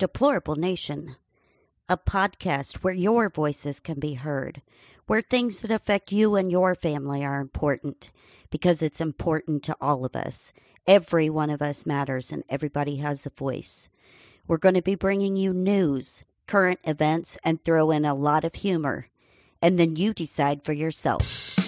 Deplorable Nation, a podcast where your voices can be heard, where things that affect you and your family are important because it's important to all of us. Every one of us matters and everybody has a voice. We're going to be bringing you news, current events, and throw in a lot of humor. And then you decide for yourself.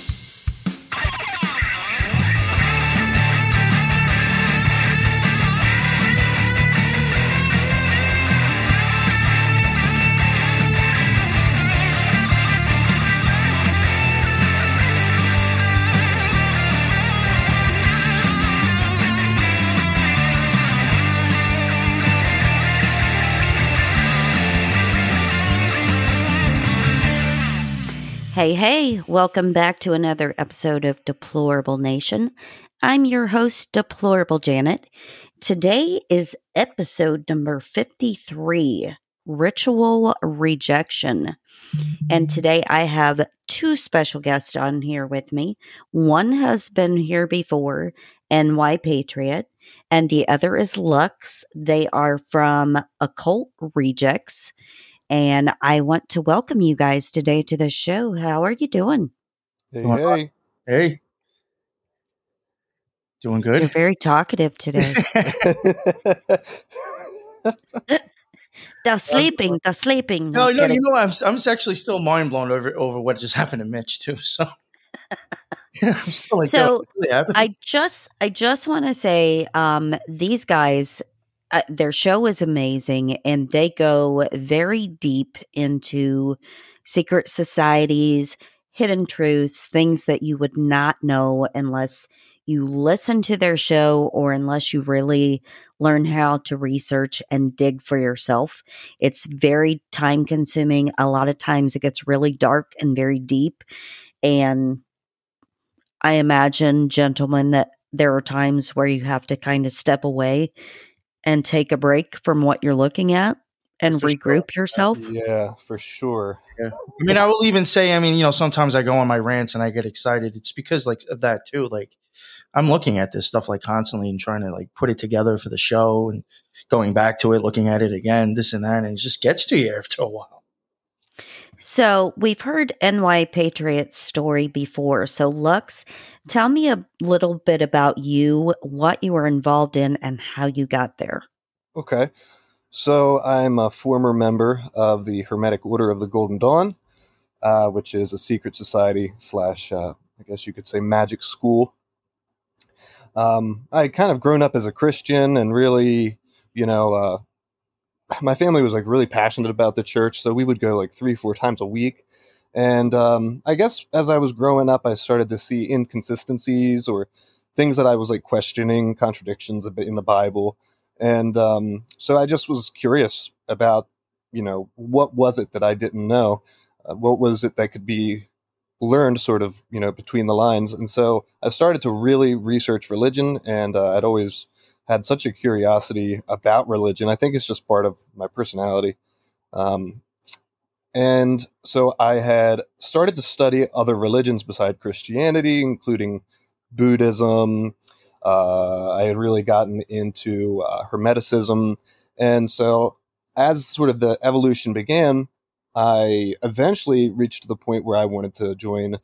Hey, hey, welcome back to another episode of Deplorable Nation. I'm your host, Deplorable Janet. Today is episode number 53 Ritual Rejection. And today I have two special guests on here with me. One has been here before, NY Patriot, and the other is Lux. They are from Occult Rejects and I want to welcome you guys today to the show. How are you doing? Hey, hey. Hey. Doing good? You're very talkative today. they're sleeping. They're sleeping. No, no, you know, I'm I'm actually still mind blown over over what just happened to Mitch too. So, like, so really I just I just want to say, um, these guys uh, their show is amazing and they go very deep into secret societies, hidden truths, things that you would not know unless you listen to their show or unless you really learn how to research and dig for yourself. It's very time consuming. A lot of times it gets really dark and very deep. And I imagine, gentlemen, that there are times where you have to kind of step away and take a break from what you're looking at and for regroup sure. yourself. Yeah, for sure. Yeah. I mean, I will even say, I mean, you know, sometimes I go on my rants and I get excited. It's because like of that too. Like I'm looking at this stuff like constantly and trying to like put it together for the show and going back to it, looking at it again, this and that, and it just gets to you after a while. So we've heard NY Patriot's story before. So Lux, tell me a little bit about you, what you were involved in, and how you got there. Okay. So I'm a former member of the Hermetic Order of the Golden Dawn, uh, which is a secret society slash, uh, I guess you could say, magic school. Um, I kind of grown up as a Christian and really, you know, uh, my family was like really passionate about the church, so we would go like three, four times a week. And um, I guess as I was growing up, I started to see inconsistencies or things that I was like questioning, contradictions a bit in the Bible. And um, so I just was curious about, you know, what was it that I didn't know? Uh, what was it that could be learned sort of, you know, between the lines? And so I started to really research religion, and uh, I'd always had such a curiosity about religion. I think it's just part of my personality. Um, and so I had started to study other religions beside Christianity, including Buddhism. Uh, I had really gotten into uh, Hermeticism. And so, as sort of the evolution began, I eventually reached the point where I wanted to join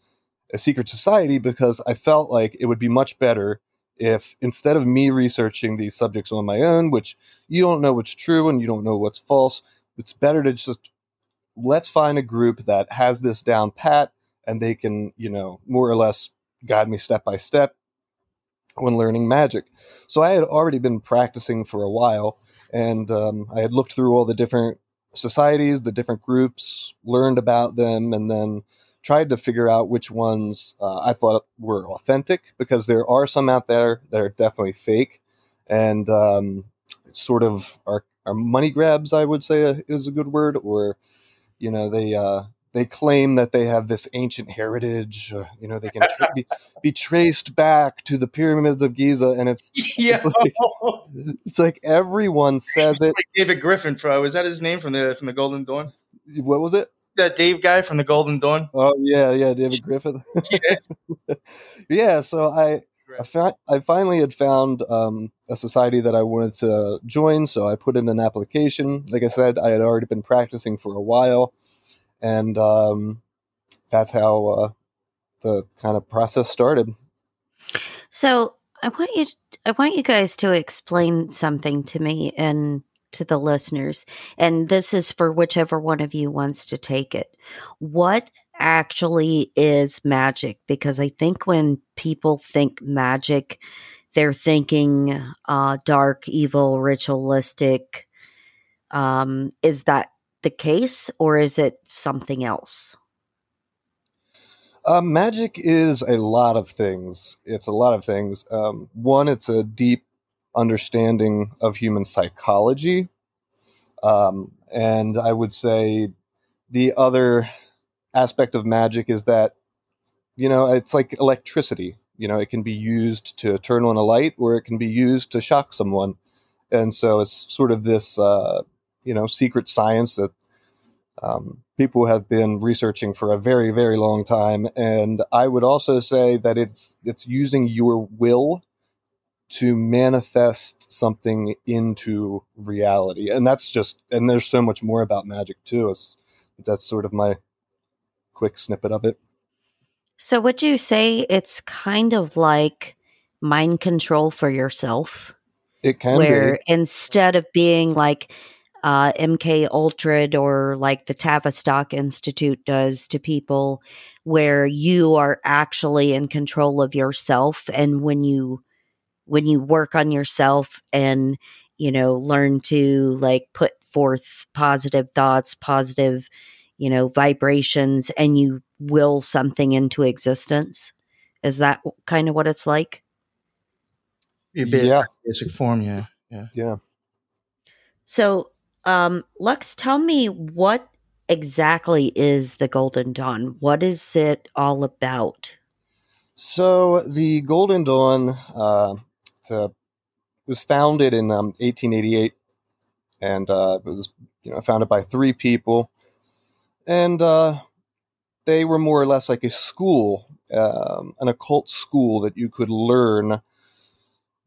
a secret society because I felt like it would be much better if instead of me researching these subjects on my own, which you don't know what's true and you don't know what's false, it's better to just let's find a group that has this down pat and they can, you know, more or less guide me step by step when learning magic. So I had already been practicing for a while and um, I had looked through all the different societies, the different groups, learned about them, and then tried to figure out which ones uh, I thought were authentic because there are some out there that are definitely fake and um, sort of are, are money grabs. I would say uh, is a good word, or you know they uh, they claim that they have this ancient heritage. Or, you know they can tra- be, be, traced back to the pyramids of Giza, and it's yeah. it's, like, it's like everyone says it. Like David Griffin, from was that his name from the from the Golden Dawn? What was it? That Dave guy from the Golden Dawn? Oh yeah, yeah, David Griffin. yeah. yeah, so I I, fa- I finally had found um, a society that I wanted to join, so I put in an application. Like I said, I had already been practicing for a while, and um, that's how uh, the kind of process started. So I want you, I want you guys to explain something to me and to the listeners, and this is for whichever one of you wants to take it. What actually is magic because I think when people think magic, they're thinking uh, dark, evil, ritualistic. Um, is that the case or is it something else? Uh, magic is a lot of things. It's a lot of things. Um, one, it's a deep understanding of human psychology. Um, and I would say the other aspect of magic is that you know it's like electricity. You know it can be used to turn on a light or it can be used to shock someone. And so it's sort of this uh, you know secret science that um, people have been researching for a very very long time. And i would also say that it's it's using your will to manifest something into reality and that's just and there's so much more about magic too it's, that's sort of my quick snippet of it. So, would you say it's kind of like mind control for yourself? It can where be. instead of being like uh, MK Ultra or like the Tavistock Institute does to people, where you are actually in control of yourself, and when you when you work on yourself and you know learn to like put forth positive thoughts, positive you know, vibrations and you will something into existence. Is that kind of what it's like? yeah. Basic form, yeah. Yeah. Yeah. So, um, Lux, tell me what exactly is the Golden Dawn? What is it all about? So, the Golden Dawn uh, was founded in um, 1888 and uh, it was you know founded by three people and uh, they were more or less like a school, um, an occult school that you could learn,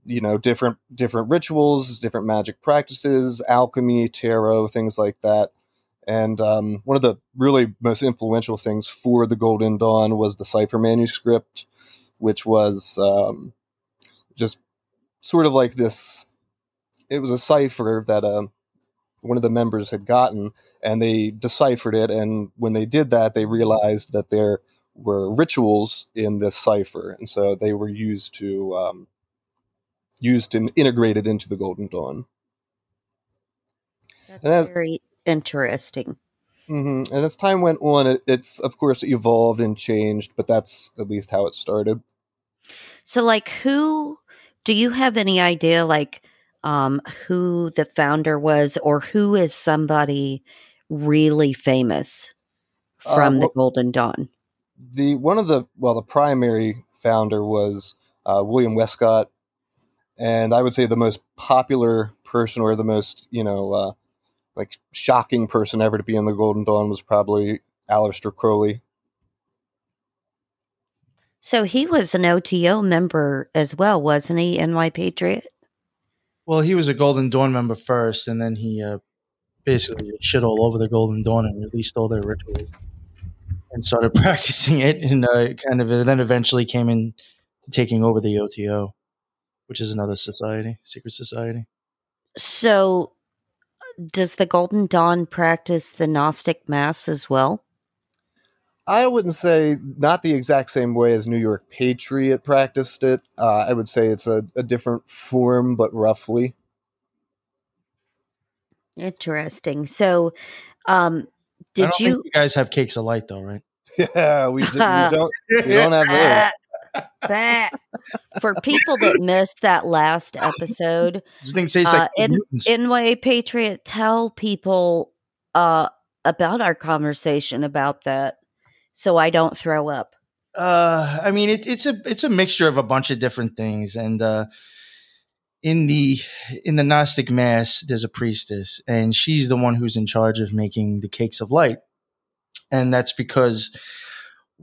you know, different different rituals, different magic practices, alchemy, tarot, things like that. And um, one of the really most influential things for the Golden Dawn was the cipher manuscript, which was um, just sort of like this. It was a cipher that uh, one of the members had gotten, and they deciphered it. And when they did that, they realized that there were rituals in this cipher, and so they were used to um, used and integrated into the Golden Dawn. That's, that's very interesting. Mm-hmm. And as time went on, it, it's of course evolved and changed, but that's at least how it started. So, like, who do you have any idea, like, um, who the founder was, or who is somebody really famous uh, from uh, well, the Golden Dawn? The one of the well, the primary founder was uh, William Westcott, and I would say the most popular person or the most you know uh, like shocking person ever to be in the Golden Dawn was probably Aleister Crowley. So he was an OTO member as well, wasn't he? NY Patriot. Well, he was a Golden Dawn member first, and then he uh, basically shit all over the Golden Dawn and released all their rituals and started practicing it, and uh, kind of, and then eventually came in taking over the OTO, which is another society, secret society. So, does the Golden Dawn practice the Gnostic Mass as well? I wouldn't say not the exact same way as New York Patriot practiced it. Uh, I would say it's a, a different form, but roughly. Interesting. So, um, did you... you... guys have cakes of light though, right? Yeah, we, do, we don't. We don't have that, that for people that missed that last episode. This thing uh, in NY Patriot, tell people uh, about our conversation about that, so I don't throw up. Uh, I mean, it, it's a it's a mixture of a bunch of different things, and uh, in the in the Gnostic Mass, there's a priestess, and she's the one who's in charge of making the cakes of light, and that's because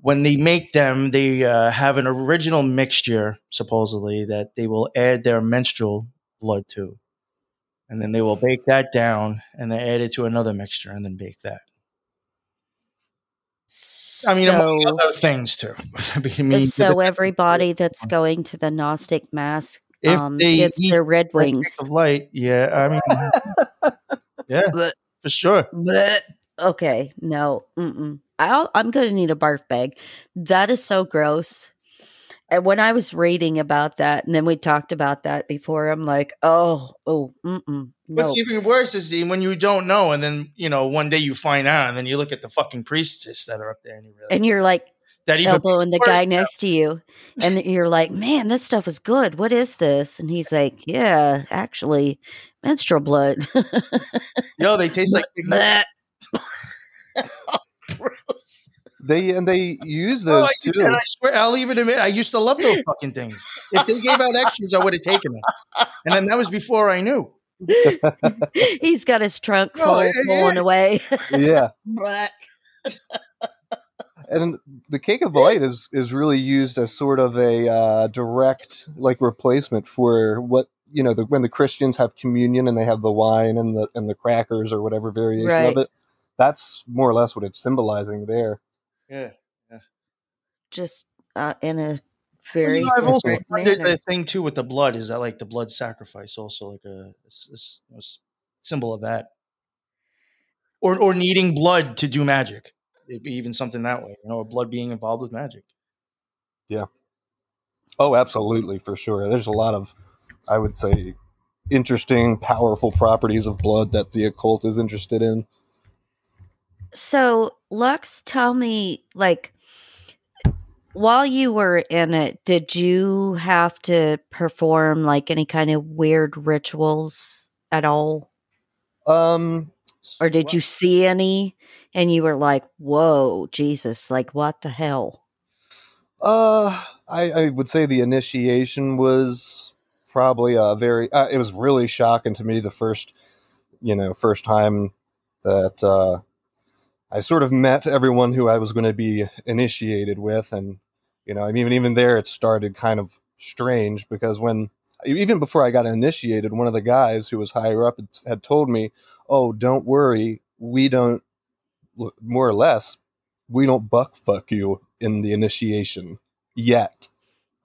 when they make them, they uh, have an original mixture, supposedly, that they will add their menstrual blood to. And then they will bake that down and then add it to another mixture and then bake that. I mean, so, other things too. I mean, so everybody that's going to the Gnostic Mass if um, they gets their Red Wings. Of light, yeah. I mean, yeah, but, for sure. But, okay, no. Mm-mm. i am going to need a barf bag. That is so gross. And when I was reading about that, and then we talked about that before, I'm like, oh, oh, mm-mm. No. What's even worse is when you don't know, and then you know one day you find out, and then you look at the fucking priestess that are up there, and, you and you're like, that even elbowing the guy now. next to you, and you're like, man, this stuff is good. What is this? And he's like, yeah, actually, menstrual blood. Yo, they taste like. They and they use oh, those oh, too. I swear, I'll even admit, I used to love those fucking things. If they gave out extras, I would have taken them. And then that was before I knew. He's got his trunk full, oh, yeah, pulling yeah. away. yeah. Black. and the cake of light is is really used as sort of a uh, direct like replacement for what you know the, when the Christians have communion and they have the wine and the and the crackers or whatever variation right. of it. That's more or less what it's symbolizing there. Yeah, yeah. Just uh, in a very. Well, you know, I've also wondered the thing too with the blood is that like the blood sacrifice also like a, a, a symbol of that, or or needing blood to do magic. It'd be even something that way, you know, blood being involved with magic. Yeah. Oh, absolutely, for sure. There's a lot of, I would say, interesting, powerful properties of blood that the occult is interested in. So, Lux, tell me, like, while you were in it, did you have to perform like any kind of weird rituals at all? Um, or did you see any and you were like, whoa, Jesus, like, what the hell? Uh, I, I would say the initiation was probably a very, uh, it was really shocking to me the first, you know, first time that, uh, I sort of met everyone who I was going to be initiated with, and you know, I mean, even there, it started kind of strange because when even before I got initiated, one of the guys who was higher up had told me, "Oh, don't worry, we don't more or less we don't buck fuck you in the initiation yet."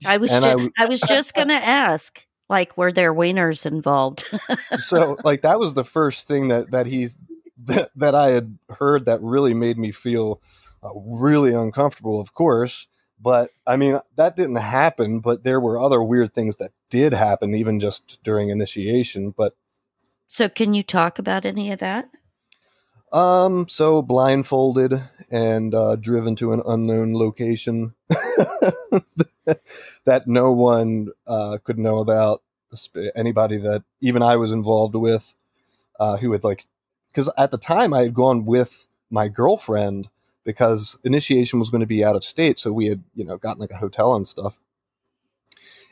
I was ju- I, I was just gonna ask, like, were there wieners involved? so, like, that was the first thing that that he's that, that I had heard that really made me feel uh, really uncomfortable, of course. But I mean, that didn't happen, but there were other weird things that did happen, even just during initiation. But so, can you talk about any of that? Um, so blindfolded and uh, driven to an unknown location that no one uh, could know about. Anybody that even I was involved with, uh, who had like because at the time I had gone with my girlfriend because initiation was going to be out of state, so we had you know gotten like a hotel and stuff.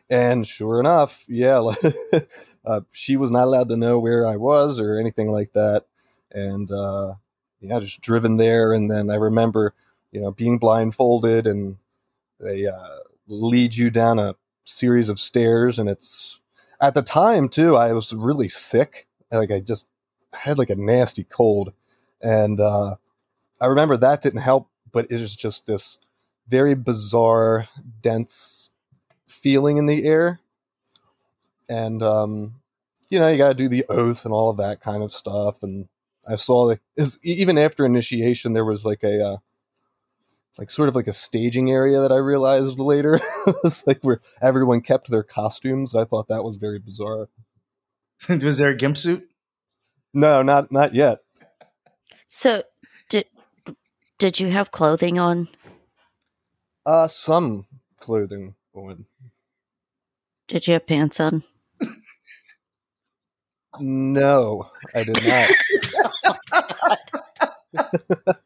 And sure enough, yeah, uh, she was not allowed to know where I was or anything like that. And uh, yeah, just driven there, and then I remember you know being blindfolded, and they uh, lead you down a series of stairs, and it's at the time too. I was really sick, like I just had like a nasty cold, and uh, I remember that didn't help. But it was just this very bizarre, dense feeling in the air, and um, you know you got to do the oath and all of that kind of stuff. And I saw like is even after initiation there was like a uh, like sort of like a staging area that I realized later. it's like where everyone kept their costumes. I thought that was very bizarre. was there a gimp suit? No, not not yet. So did did you have clothing on? Uh some clothing on. Did you have pants on? no, I did not.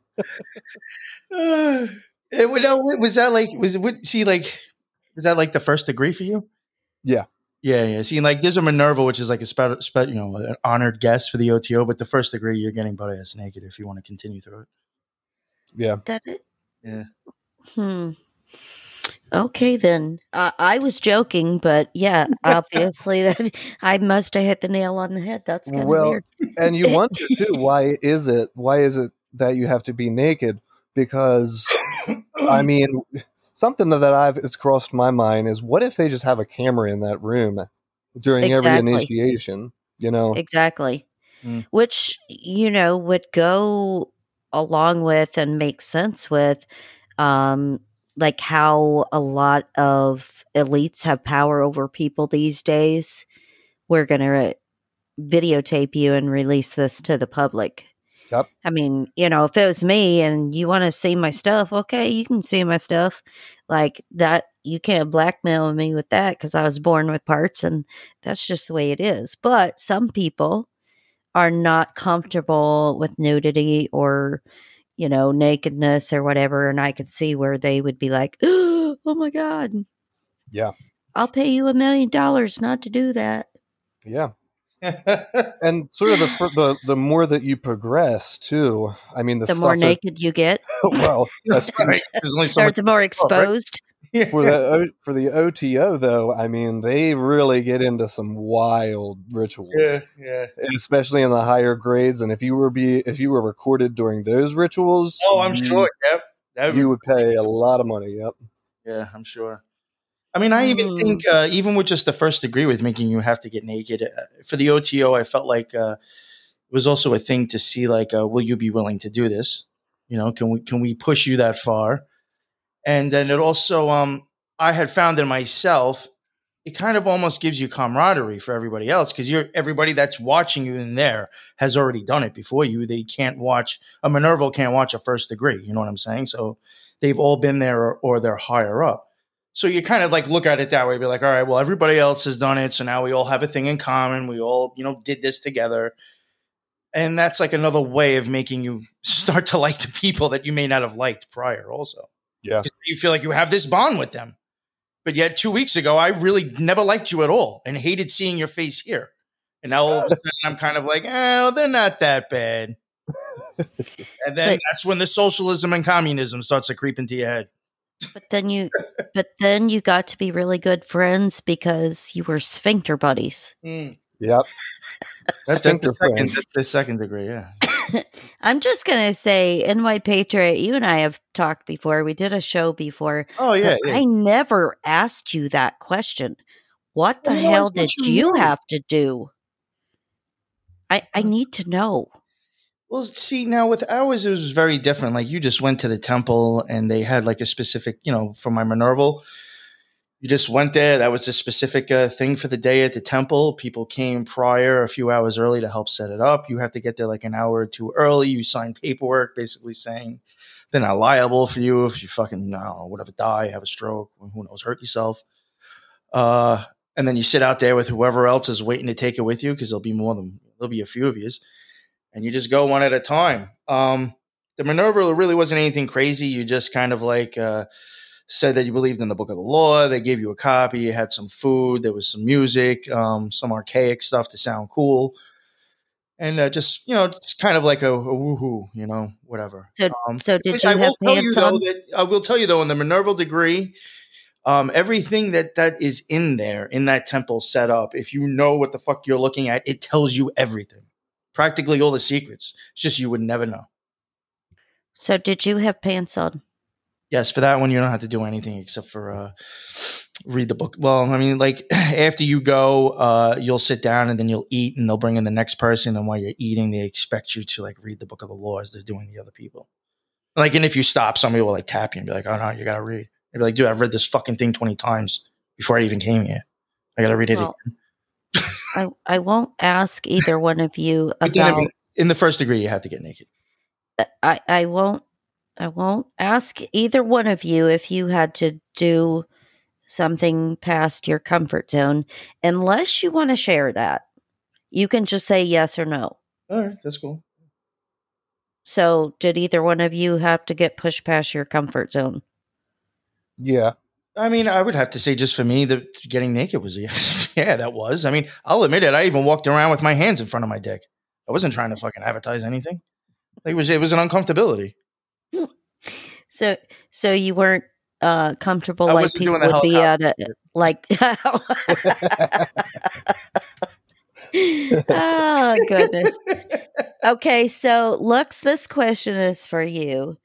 uh, was that like was it see like was that like the first degree for you? Yeah. Yeah, yeah. See, like there's a Minerval, which is like a spe-, spe- you know an honored guest for the OTO, but the first degree you're getting butt ass naked if you want to continue through it. Yeah. That it? Yeah. Hmm. Okay, then. Uh, I was joking, but yeah, obviously that I must have hit the nail on the head. That's kind of well, weird. and you wonder too, why is it? Why is it that you have to be naked? Because, I mean, something that I've has crossed my mind is, what if they just have a camera in that room during exactly. every initiation? You know, exactly. Mm. Which you know would go along with and make sense with um like how a lot of elites have power over people these days. We're going to videotape you and release this to the public. Yep. I mean, you know, if it was me and you want to see my stuff, okay, you can see my stuff. Like that, you can't blackmail me with that because I was born with parts and that's just the way it is. But some people are not comfortable with nudity or you know, nakedness or whatever. And I could see where they would be like, oh my God. Yeah. I'll pay you a million dollars not to do that. Yeah. and sort of the, the the more that you progress too, I mean, the, the more naked that, you get. well, that's right. There's only so much the more exposed for the for the OTO though, I mean, they really get into some wild rituals. Yeah, yeah. Especially in the higher grades, and if you were be if you were recorded during those rituals, oh, I'm you, sure. Yep, that you would pay a lot of money. Yep. Yeah, I'm sure. I mean, I even think hmm. uh, even with just the first degree with making you have to get naked uh, for the OTO, I felt like uh, it was also a thing to see like, uh, will you be willing to do this? You know, can we can we push you that far? And then it also, um, I had found in myself, it kind of almost gives you camaraderie for everybody else because you're everybody that's watching you in there has already done it before you. They can't watch a Minerval can't watch a first degree. You know what I'm saying? So they've all been there or, or they're higher up. So you kind of like look at it that way, be like, all right, well, everybody else has done it. So now we all have a thing in common. We all, you know, did this together. And that's like another way of making you start to like the people that you may not have liked prior, also. Yeah. You feel like you have this bond with them. But yet, two weeks ago, I really never liked you at all and hated seeing your face here. And now all of a sudden, I'm kind of like, oh, they're not that bad. and then but, that's when the socialism and communism starts to creep into your head. But then you, but then you got to be really good friends because you were sphincter buddies. Mm. Yep. That's the second, the second degree, yeah. I'm just gonna say, NY Patriot, you and I have talked before. We did a show before. Oh yeah, yeah. I never asked you that question. What the well, hell did you, you have to do? I I need to know. Well, see, now with ours, it was very different. Like you just went to the temple and they had like a specific, you know, for my Minerval, you just went there. That was a specific uh, thing for the day at the temple. People came prior, a few hours early to help set it up. You have to get there like an hour or two early. You sign paperwork basically saying they're not liable for you if you fucking, I don't know, whatever, die, have a stroke, who knows, hurt yourself. Uh, and then you sit out there with whoever else is waiting to take it with you because there'll be more than, there'll be a few of yous. And you just go one at a time. Um, the Minerval really wasn't anything crazy. You just kind of like, uh, said that you believed in the book of the law. They gave you a copy. You had some food. There was some music, um, some archaic stuff to sound cool, and uh, just you know, just kind of like a, a woohoo, you know, whatever. So, um, so did you I have will tell you though that I will tell you though in the Minerval degree. Um, everything that that is in there in that temple set up, if you know what the fuck you're looking at, it tells you everything, practically all the secrets. It's just you would never know. So, did you have pants on? yes, for that one you don't have to do anything except for uh, read the book. Well, I mean, like after you go, uh, you'll sit down and then you'll eat, and they'll bring in the next person. And while you're eating, they expect you to like read the book of the law as they're doing the other people. Like, and if you stop, somebody will like tap you and be like, "Oh no, you got to read." They'd be like, "Dude, I've read this fucking thing twenty times before I even came here. I got to read it well, again." I I won't ask either one of you about. in the first degree, you have to get naked. I I won't I won't ask either one of you if you had to do something past your comfort zone unless you want to share that. You can just say yes or no. All right, that's cool. So, did either one of you have to get pushed past your comfort zone? Yeah. I mean, I would have to say just for me that getting naked was yes. yeah, that was. I mean, I'll admit it. I even walked around with my hands in front of my dick. I wasn't trying to fucking advertise anything. It was it was an uncomfortability. So, so you weren't uh, comfortable I like people would be at a like. oh goodness. Okay, so Lux, this question is for you.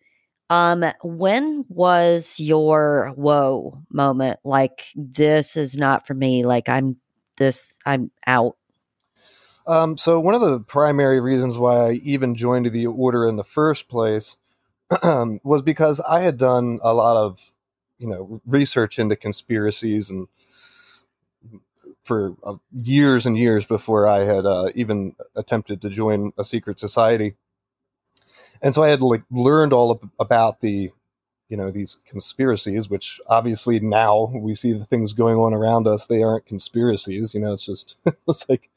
Um, when was your whoa moment? Like this is not for me. Like I'm this. I'm out. Um, so one of the primary reasons why I even joined the order in the first place was because I had done a lot of, you know, research into conspiracies and for uh, years and years before I had uh, even attempted to join a secret society. And so I had like learned all about the, you know, these conspiracies, which obviously now we see the things going on around us. They aren't conspiracies, you know. It's just it's like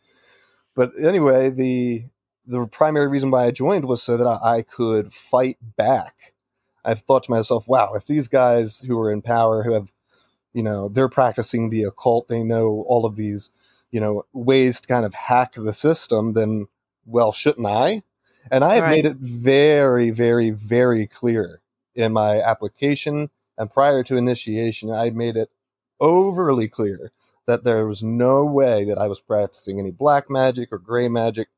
but anyway, the the primary reason why I joined was so that I could fight back. I've thought to myself, wow, if these guys who are in power, who have, you know, they're practicing the occult, they know all of these, you know, ways to kind of hack the system, then, well, shouldn't I? And I have right. made it very, very, very clear in my application and prior to initiation, I made it overly clear that there was no way that I was practicing any black magic or gray magic.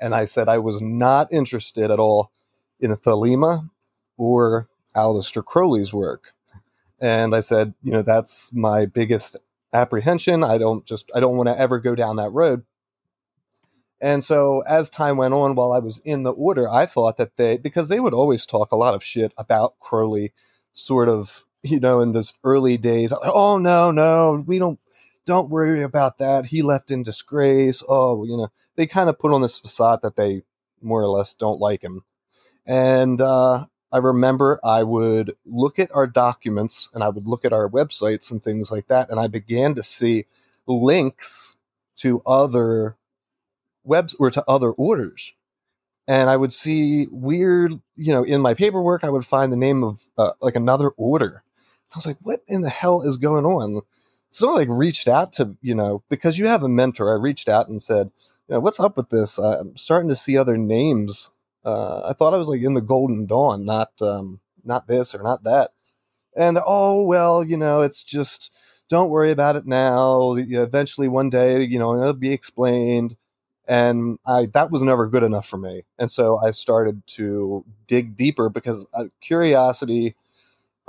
And I said I was not interested at all in Thelema or Aleister Crowley's work. And I said, you know, that's my biggest apprehension. I don't just, I don't want to ever go down that road. And so as time went on, while I was in the order, I thought that they, because they would always talk a lot of shit about Crowley, sort of you know, in those early days, oh no, no, we don't don't worry about that. He left in disgrace. Oh, you know, they kind of put on this facade that they more or less don't like him. And uh, I remember I would look at our documents and I would look at our websites and things like that, and I began to see links to other webs or to other orders and I would see weird, you know, in my paperwork, I would find the name of uh, like another order. I was like, what in the hell is going on? So I like reached out to, you know, because you have a mentor, I reached out and said, you know, what's up with this? I'm starting to see other names. Uh, I thought I was like in the Golden Dawn, not, um, not this or not that. And oh, well, you know, it's just, don't worry about it now. Eventually, one day, you know, it'll be explained. And I that was never good enough for me. And so I started to dig deeper because uh, curiosity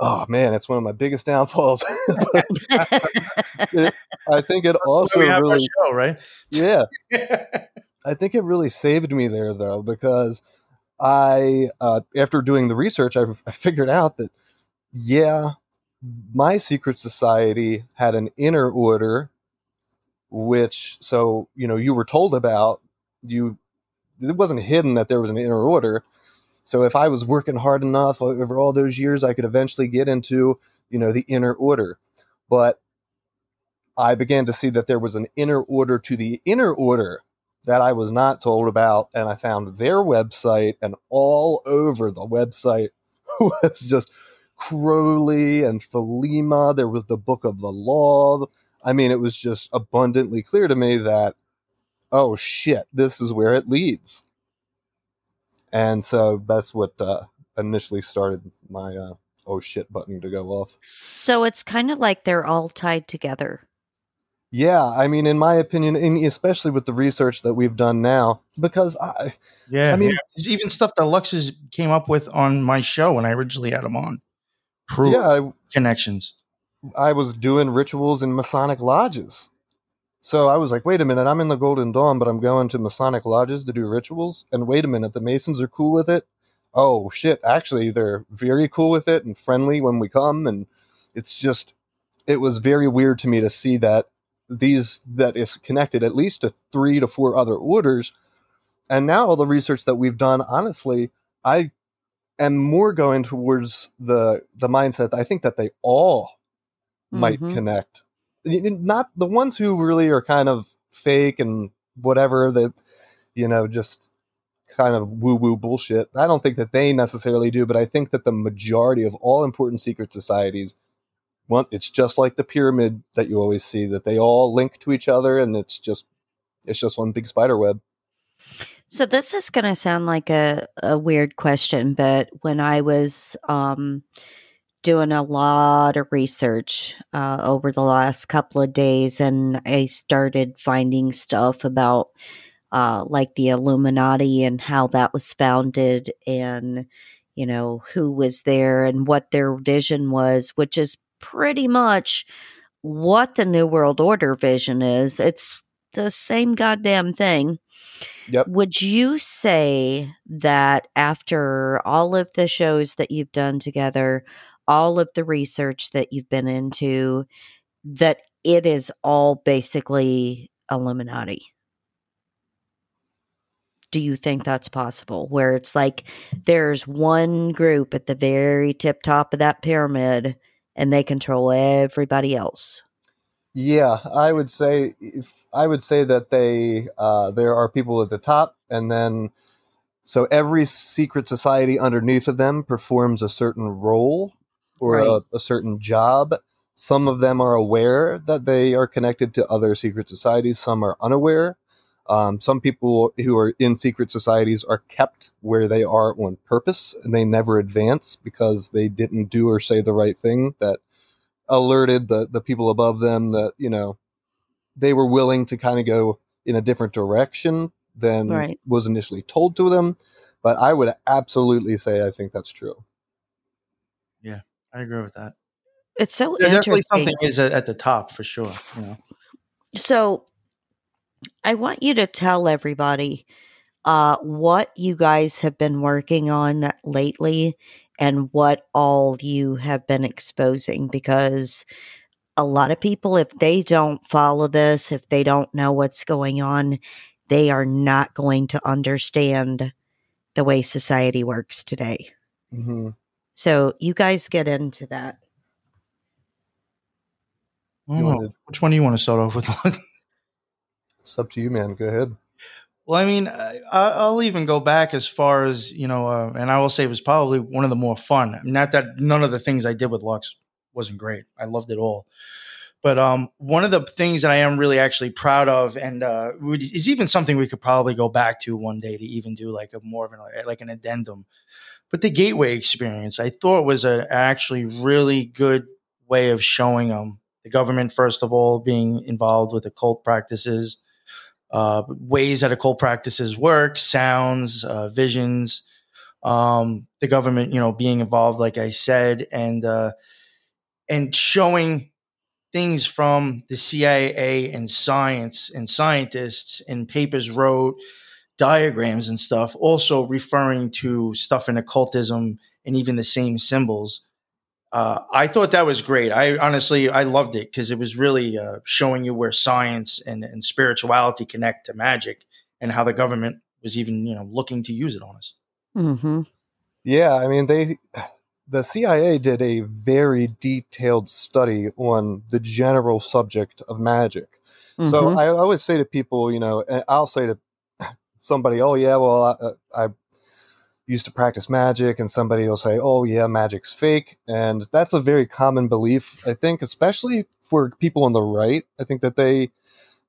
oh man, it's one of my biggest downfalls. it, I think it also really, show, right? Yeah, I think it really saved me there though because I, uh, after doing the research, I, I figured out that yeah, my secret society had an inner order, which so you know you were told about you. It wasn't hidden that there was an inner order so if I was working hard enough over all those years, I could eventually get into, you know, the inner order. But I began to see that there was an inner order to the inner order that I was not told about. And I found their website, and all over the website was just Crowley and Thelema. There was the Book of the Law. I mean, it was just abundantly clear to me that, oh shit, this is where it leads and so that's what uh, initially started my uh, oh shit button to go off. So it's kind of like they're all tied together. Yeah, I mean, in my opinion, and especially with the research that we've done now, because I, yeah, I mean, yeah. even stuff that Luxus came up with on my show when I originally had him on, prove yeah, I, connections. I was doing rituals in Masonic lodges, so I was like, wait a minute, I'm in the Golden Dawn, but I'm going to Masonic lodges to do rituals. And wait a minute, the Masons are cool with it. Oh shit, actually, they're very cool with it and friendly when we come. And it's just, it was very weird to me to see that these, that is connected at least to three to four other orders. And now all the research that we've done, honestly, I am more going towards the the mindset. I think that they all might mm-hmm. connect not the ones who really are kind of fake and whatever that you know just kind of woo woo bullshit. I don't think that they necessarily do, but I think that the majority of all important secret societies want it's just like the pyramid that you always see that they all link to each other and it's just it's just one big spider web. So this is going to sound like a, a weird question, but when I was um, doing a lot of research uh, over the last couple of days, and I started finding stuff about uh, like the Illuminati and how that was founded, and you know who was there and what their vision was, which is pretty much what the New World Order vision is. It's the same goddamn thing. Yep. Would you say that after all of the shows that you've done together, all of the research that you've been into, that it is all basically Illuminati? Do you think that's possible? Where it's like there's one group at the very tip top of that pyramid and they control everybody else? Yeah, I would say if I would say that they uh, there are people at the top, and then so every secret society underneath of them performs a certain role or right. a, a, certain job. Some of them are aware that they are connected to other secret societies. Some are unaware. Um, some people who are in secret societies are kept where they are on purpose, and they never advance because they didn't do or say the right thing that alerted the the people above them that you know they were willing to kind of go in a different direction than right. was initially told to them. But I would absolutely say I think that's true. Yeah, I agree with that. It's so There's definitely something is at the top for sure. You know. So, I want you to tell everybody uh, what you guys have been working on lately and what all you have been exposing because a lot of people, if they don't follow this, if they don't know what's going on, they are not going to understand the way society works today. Mm-hmm. So you guys get into that. which one do you want to start off with? it's up to you, man. Go ahead. Well, I mean, I, will even go back as far as you know, uh, and I will say it was probably one of the more fun. Not that none of the things I did with Lux wasn't great. I loved it all, but um, one of the things that I am really actually proud of, and uh, is even something we could probably go back to one day to even do like a more of an like an addendum. But the Gateway experience, I thought was a actually really good way of showing them the government first of all being involved with occult practices uh, ways that occult practices work, sounds, uh, visions, um, the government, you know, being involved, like I said, and uh, and showing things from the CIA and science and scientists and papers wrote, diagrams and stuff, also referring to stuff in occultism and even the same symbols uh, I thought that was great. I honestly I loved it because it was really uh, showing you where science and, and spirituality connect to magic and how the government was even you know looking to use it on us. Mm-hmm. Yeah, I mean they the CIA did a very detailed study on the general subject of magic. Mm-hmm. So I always say to people, you know, I'll say to somebody, "Oh yeah, well I, I used to practice magic and somebody will say, oh, yeah, magic's fake. And that's a very common belief, I think, especially for people on the right. I think that they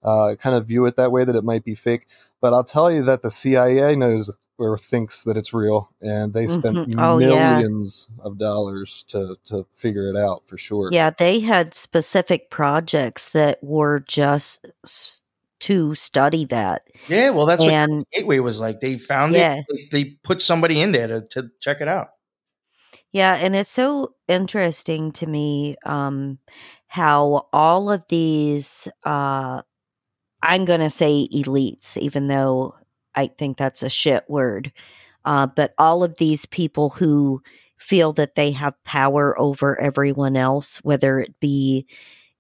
uh, kind of view it that way that it might be fake. But I'll tell you that the CIA knows or thinks that it's real and they spent mm-hmm. oh, millions yeah. of dollars to, to figure it out for sure. Yeah, they had specific projects that were just to study that. Yeah, well, that's and, what Gateway was like. They found yeah. it, they put somebody in there to, to check it out. Yeah, and it's so interesting to me um, how all of these, uh, I'm going to say elites, even though I think that's a shit word, uh, but all of these people who feel that they have power over everyone else, whether it be,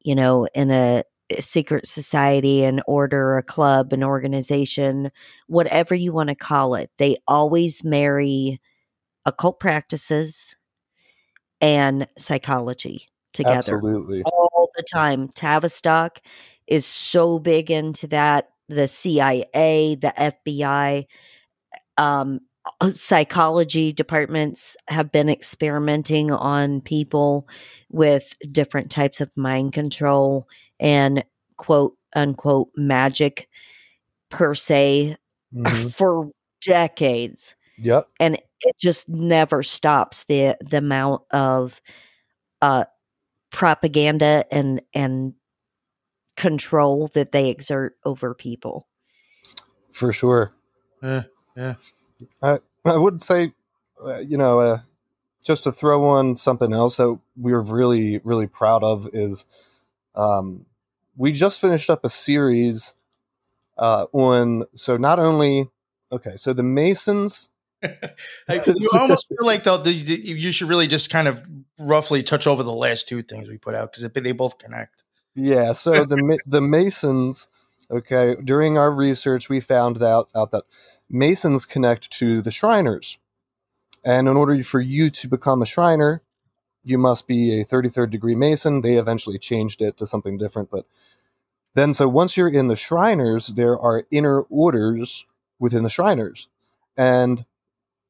you know, in a secret society, an order, a club, an organization, whatever you want to call it. They always marry occult practices and psychology together. Absolutely. All the time. Tavistock is so big into that. The CIA, the FBI, um, uh, psychology departments have been experimenting on people with different types of mind control and quote unquote magic per se mm-hmm. for decades. Yep. And it just never stops the the amount of uh propaganda and and control that they exert over people. For sure. Yeah. Yeah. I I would say uh, you know uh, just to throw on something else that we are really really proud of is um we just finished up a series uh on so not only okay so the Masons you almost feel like though you should really just kind of roughly touch over the last two things we put out because they both connect. Yeah. So the the Masons. Okay. During our research, we found out out that Masons connect to the Shriners, and in order for you to become a Shriner, you must be a 33rd degree Mason. They eventually changed it to something different, but then so once you're in the Shriners, there are inner orders within the Shriners, and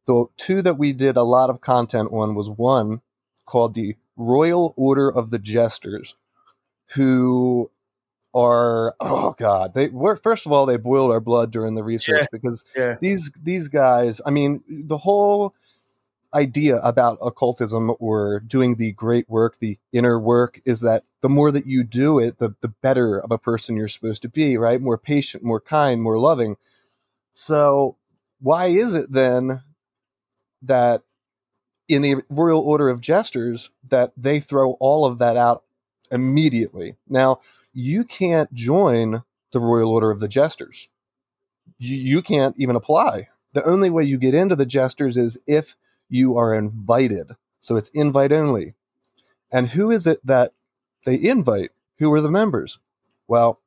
the two that we did a lot of content on was one called the Royal Order of the Jesters, who are oh god they were first of all they boiled our blood during the research yeah. because yeah. these these guys i mean the whole idea about occultism or doing the great work the inner work is that the more that you do it the the better of a person you're supposed to be right more patient more kind more loving so why is it then that in the Royal Order of Jesters that they throw all of that out immediately. Now, you can't join the Royal Order of the Jesters. You, you can't even apply. The only way you get into the Jesters is if you are invited. So it's invite only. And who is it that they invite? Who are the members? Well,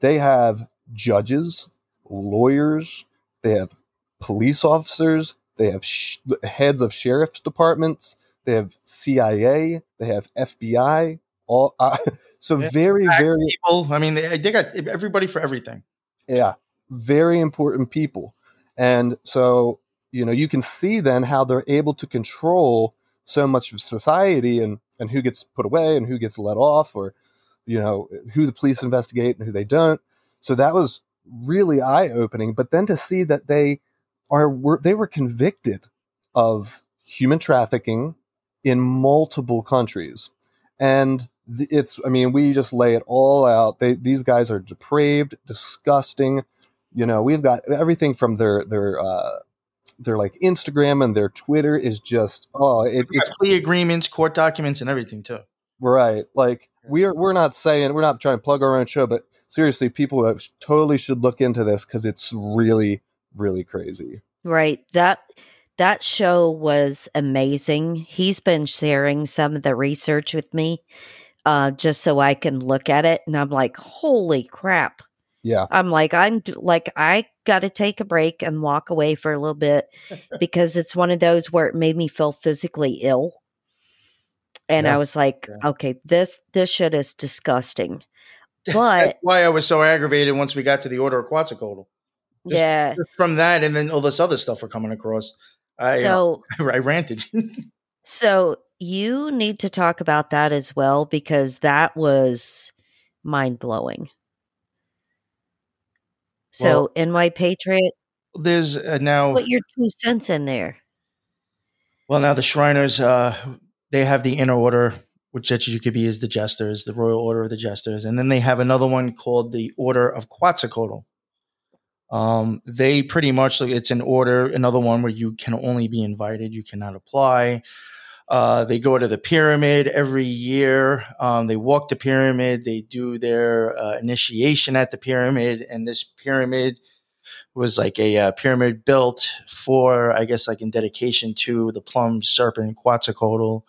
they have judges, lawyers, they have police officers, they have sh- heads of sheriff's departments. They have CIA. They have FBI. All uh, so yeah, very very people. I mean, they, they got everybody for everything. Yeah, very important people, and so you know you can see then how they're able to control so much of society and and who gets put away and who gets let off or you know who the police investigate and who they don't so that was really eye opening but then to see that they are were, they were convicted of human trafficking in multiple countries, and it's I mean we just lay it all out. They these guys are depraved, disgusting. You know we've got everything from their their uh, their like Instagram and their Twitter is just oh it, it's plea agreements, court documents, and everything too. Right, like we're we're not saying we're not trying to plug our own show, but seriously, people have, totally should look into this because it's really really crazy. Right. That that show was amazing. He's been sharing some of the research with me uh, just so I can look at it and I'm like, "Holy crap." Yeah. I'm like I'm like I got to take a break and walk away for a little bit because it's one of those where it made me feel physically ill. And yeah. I was like, yeah. okay, this this shit is disgusting. But That's why I was so aggravated once we got to the order of Quetzalcoatl. Just, yeah. Just from that, and then all this other stuff we're coming across. I, so uh, I ranted. so you need to talk about that as well because that was mind blowing. So well, NY Patriot. There's uh, now. Put your two cents in there. Well, now the Shriners, uh, they have the inner order, which that you could be is the Jesters, the Royal Order of the Jesters, and then they have another one called the Order of Quetzalcoatl. Um, they pretty much it's an order, another one where you can only be invited, you cannot apply. Uh, they go to the pyramid every year. Um, they walk the pyramid. They do their uh, initiation at the pyramid, and this pyramid was like a uh, pyramid built for, I guess, like in dedication to the plum serpent Quetzalcoatl.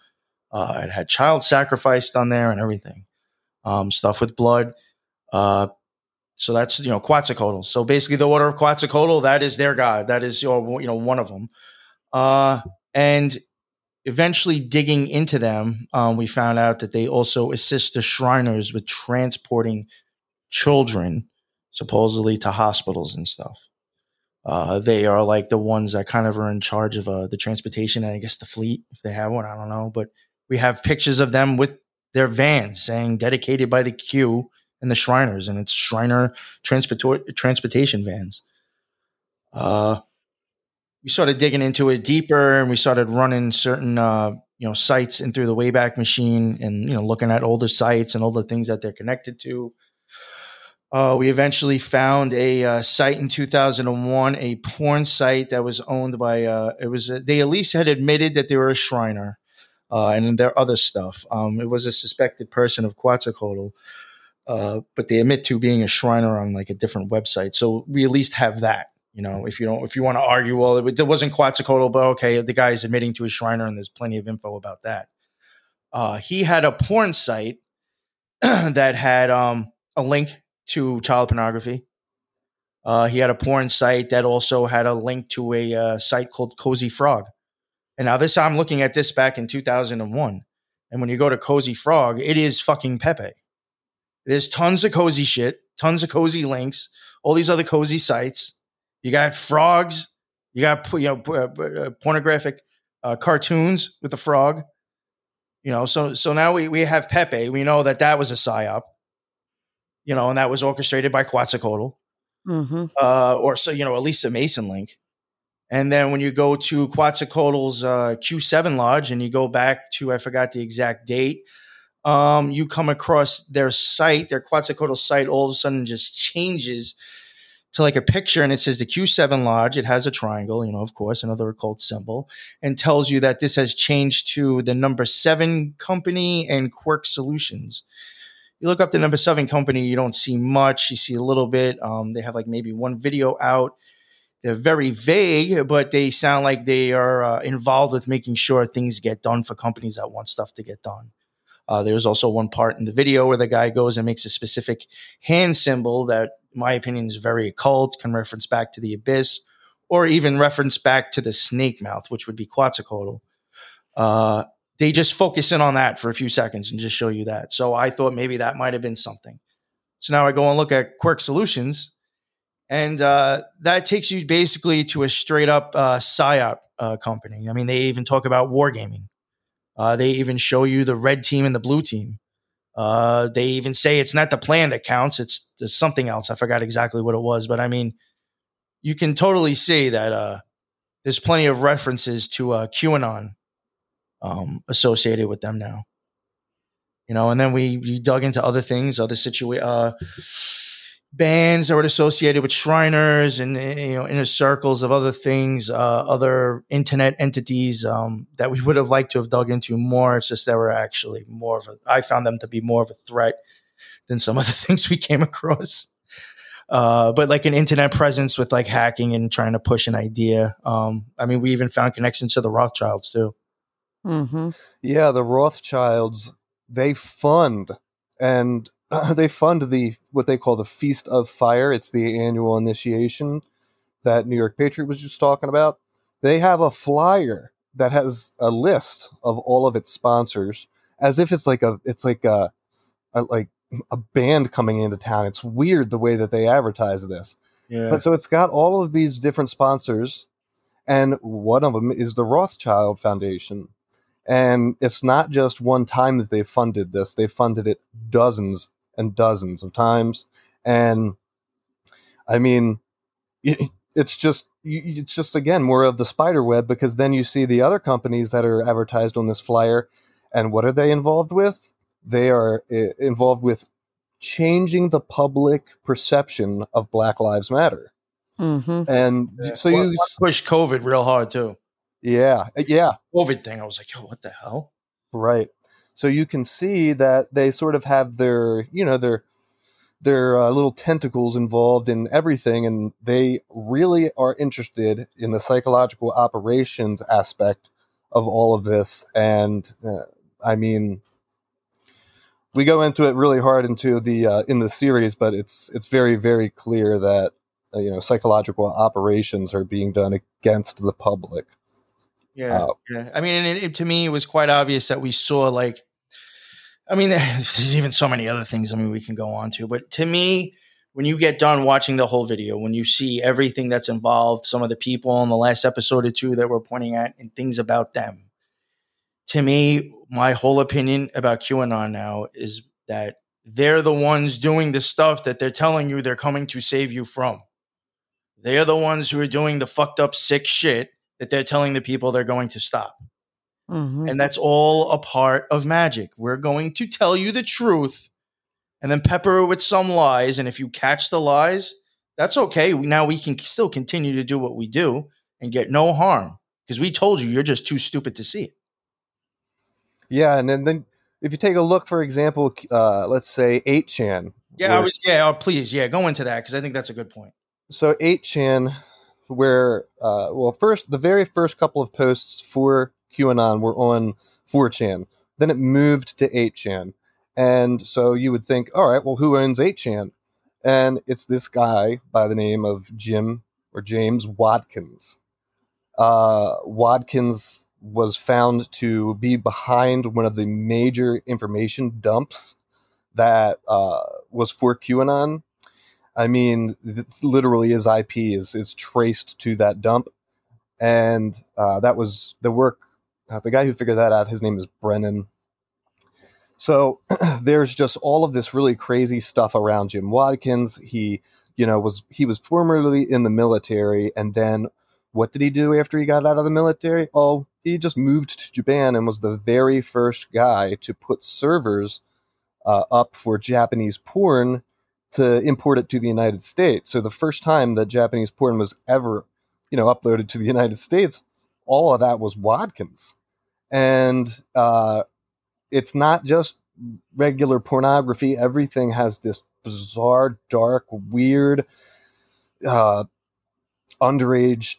Uh, it had child sacrificed on there and everything, um, stuff with blood. Uh, so that's you know Quetzalcoatl. So basically, the order of Quetzalcoatl that is their god. That is you know one of them. And eventually, digging into them, um, we found out that they also assist the Shriners with transporting children, supposedly to hospitals and stuff. Uh, they are like the ones that kind of are in charge of uh, the transportation and I guess the fleet, if they have one. I don't know, but we have pictures of them with their vans saying dedicated by the Q and the Shriners, and it's Shriner transport transportation vans. Uh, we started digging into it deeper, and we started running certain uh, you know sites and through the Wayback Machine, and you know looking at older sites and all the things that they're connected to. Uh, we eventually found a uh, site in 2001, a porn site that was owned by. Uh, it was they at least had admitted that they were a Shriner, uh, and their other stuff. Um, it was a suspected person of Quetzalcoatl, uh, but they admit to being a Shriner on like a different website. So we at least have that. You know, if you don't, if you want to argue, well, it, it wasn't Quetzalcoatl, but okay, the guy is admitting to a Shriner, and there's plenty of info about that. Uh, he had a porn site that had um, a link to child pornography. Uh, he had a porn site that also had a link to a uh, site called Cozy Frog. And now this, I'm looking at this back in 2001. And when you go to Cozy Frog, it is fucking Pepe. There's tons of cozy shit, tons of cozy links, all these other cozy sites. You got frogs. You got you know uh, uh, pornographic uh, cartoons with the frog. You know, so so now we we have Pepe. We know that that was a psyop you know, and that was orchestrated by Quetzalcoatl, mm-hmm. uh, or so you know, at least a Mason link. And then when you go to Quetzalcoatl's uh, Q7 Lodge and you go back to I forgot the exact date, um, you come across their site, their Quetzalcoatl site, all of a sudden just changes to like a picture and it says the Q7 Lodge. It has a triangle, you know, of course, another occult symbol, and tells you that this has changed to the number seven company and Quirk Solutions you look up the number seven company, you don't see much. You see a little bit. Um, they have like maybe one video out. They're very vague, but they sound like they are uh, involved with making sure things get done for companies that want stuff to get done. Uh, there's also one part in the video where the guy goes and makes a specific hand symbol that, my opinion, is very occult, can reference back to the abyss, or even reference back to the snake mouth, which would be Quetzalcoatl. Uh, they just focus in on that for a few seconds and just show you that. So I thought maybe that might have been something. So now I go and look at Quirk Solutions, and uh, that takes you basically to a straight up uh, psyop uh, company. I mean, they even talk about wargaming. Uh, they even show you the red team and the blue team. Uh, they even say it's not the plan that counts; it's, something else. I forgot exactly what it was, but I mean, you can totally see that uh, there's plenty of references to uh, QAnon um, associated with them now. You know, and then we, we dug into other things, other situa- uh, bands that were associated with Shriners and eh, you know inner circles of other things, uh, other internet entities um, that we would have liked to have dug into more. It's just they were actually more of a. I found them to be more of a threat than some of the things we came across. Uh, but like an internet presence with like hacking and trying to push an idea. Um, I mean, we even found connections to the Rothschilds too. Mm-hmm. Yeah, the Rothschilds they fund and uh, they fund the what they call the Feast of Fire. It's the annual initiation that New York Patriot was just talking about. They have a flyer that has a list of all of its sponsors, as if it's like a it's like a, a like a band coming into town. It's weird the way that they advertise this. Yeah. But so it's got all of these different sponsors, and one of them is the Rothschild Foundation. And it's not just one time that they've funded this, they've funded it dozens and dozens of times. And I mean, it's just it's just again more of the spider web because then you see the other companies that are advertised on this flyer and what are they involved with they are involved with changing the public perception of black lives matter mm-hmm. and yeah. so you push covid real hard too yeah, uh, yeah. COVID thing. I was like, yo, what the hell? Right. So you can see that they sort of have their, you know, their their uh, little tentacles involved in everything, and they really are interested in the psychological operations aspect of all of this. And uh, I mean, we go into it really hard into the uh, in the series, but it's it's very very clear that uh, you know psychological operations are being done against the public. Yeah, uh, yeah. I mean, it, it, to me, it was quite obvious that we saw like, I mean, there's even so many other things. I mean, we can go on to, but to me, when you get done watching the whole video, when you see everything that's involved, some of the people in the last episode or two that we're pointing at, and things about them, to me, my whole opinion about QAnon now is that they're the ones doing the stuff that they're telling you they're coming to save you from. They are the ones who are doing the fucked up sick shit that they're telling the people they're going to stop. Mm-hmm. And that's all a part of magic. We're going to tell you the truth and then pepper it with some lies. And if you catch the lies, that's okay. Now we can still continue to do what we do and get no harm because we told you you're just too stupid to see it. Yeah, and then, then if you take a look, for example, uh, let's say 8chan. Yeah, where, I was. Yeah, oh, please, yeah, go into that because I think that's a good point. So 8chan, where uh, well, first the very first couple of posts for QAnon were on 4chan. Then it moved to 8chan, and so you would think, all right, well, who owns 8chan? And it's this guy by the name of Jim or James Watkins. Uh, Watkins was found to be behind one of the major information dumps that uh, was for QAnon. I mean, literally his IP is is traced to that dump, and uh, that was the work. Uh, the guy who figured that out, his name is Brennan. So there's just all of this really crazy stuff around Jim Watkins. He, you know, was he was formerly in the military, and then what did he do after he got out of the military? Oh, he just moved to Japan and was the very first guy to put servers uh, up for Japanese porn to import it to the United States. So the first time that Japanese porn was ever, you know, uploaded to the United States, all of that was Watkins, and uh, it's not just regular pornography. Everything has this bizarre, dark, weird, uh, underage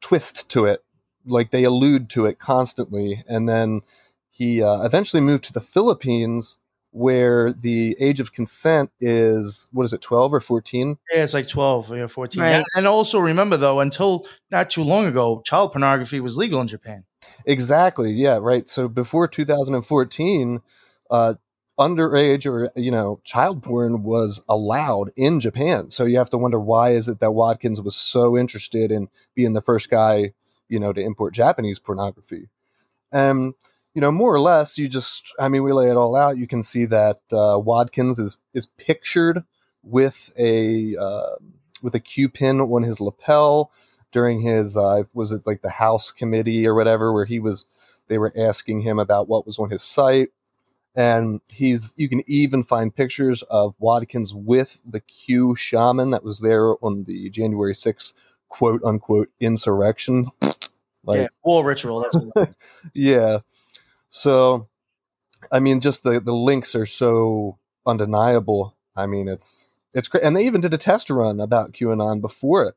twist to it. Like they allude to it constantly. And then he uh, eventually moved to the Philippines where the age of consent is what is it 12 or 14 yeah it's like 12 or 14 right. and also remember though until not too long ago child pornography was legal in japan exactly yeah right so before 2014 uh, underage or you know child porn was allowed in Japan. So you have to wonder why is it that Watkins was so interested in being the first guy, you know, to import Japanese pornography. And you know, more or less, you just I mean, we lay it all out. You can see that uh, Watkins is is pictured with a uh, with a Q pin on his lapel during his uh, was it like the House committee or whatever, where he was they were asking him about what was on his site and he's you can even find pictures of Watkins with the Q shaman that was there on the January 6th quote unquote insurrection. like yeah, war ritual. That's yeah. So I mean just the, the links are so undeniable. I mean it's it's great. And they even did a test run about QAnon before it.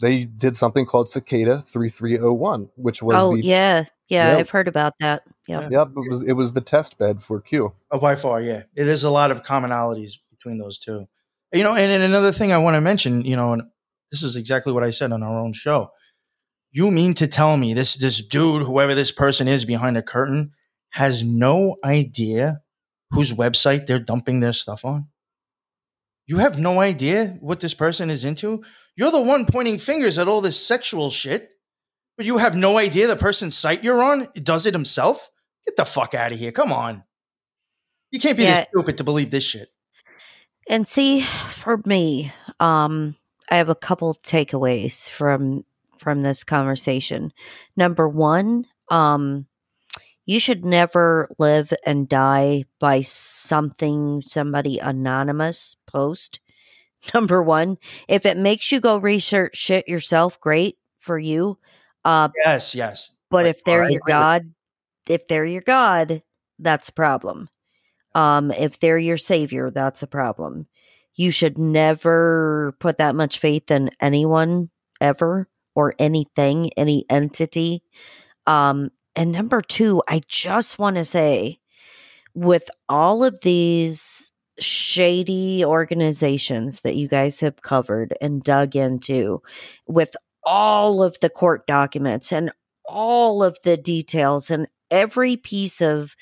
They did something called Cicada 3301, which was oh, the yeah. Yeah, yep. I've heard about that. Yep. Yep. It was it was the test bed for Q. Oh, by far, yeah. There's a lot of commonalities between those two. You know, and, and another thing I want to mention, you know, and this is exactly what I said on our own show. You mean to tell me this this dude, whoever this person is behind the curtain, has no idea whose website they're dumping their stuff on? You have no idea what this person is into? You're the one pointing fingers at all this sexual shit but you have no idea the person's site you're on does it himself? Get the fuck out of here. Come on. You can't be yeah. this stupid to believe this shit. And see, for me, um, I have a couple takeaways from from this conversation. Number one, um, you should never live and die by something somebody anonymous post. Number one, if it makes you go research shit yourself, great for you. Uh, yes, yes. But if they're your God, if they're your God, that's a problem. Um, if they're your savior, that's a problem. You should never put that much faith in anyone ever or anything, any entity. Um, and number two, I just want to say with all of these shady organizations that you guys have covered and dug into, with all of the court documents and all of the details and every piece of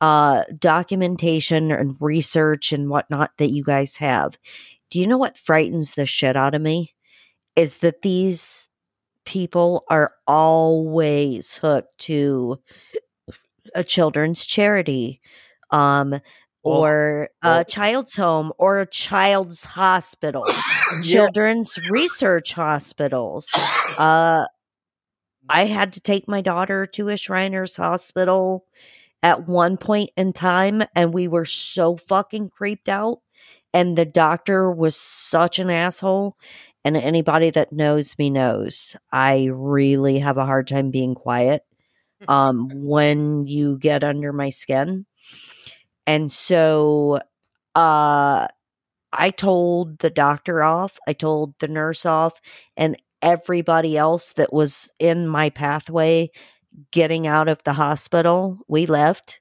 uh, documentation and research and whatnot that you guys have. Do you know what frightens the shit out of me? Is that these people are always hooked to a children's charity, um, or a child's home or a child's hospital, yeah. children's research hospitals. Uh, I had to take my daughter to a Shriners hospital at one point in time, and we were so fucking creeped out. And the doctor was such an asshole. And anybody that knows me knows I really have a hard time being quiet um, when you get under my skin. And so uh, I told the doctor off, I told the nurse off, and everybody else that was in my pathway getting out of the hospital. We left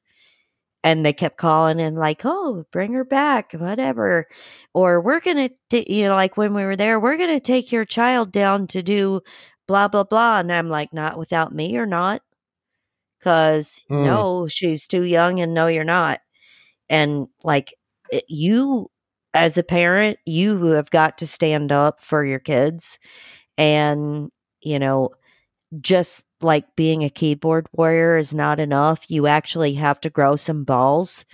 and they kept calling and like, oh, bring her back, whatever. Or we're going to, you know, like when we were there, we're going to take your child down to do blah, blah, blah. And I'm like, not without me or not. Cause mm. no, she's too young and no, you're not. And like it, you, as a parent, you have got to stand up for your kids and, you know, just like being a keyboard warrior is not enough. You actually have to grow some balls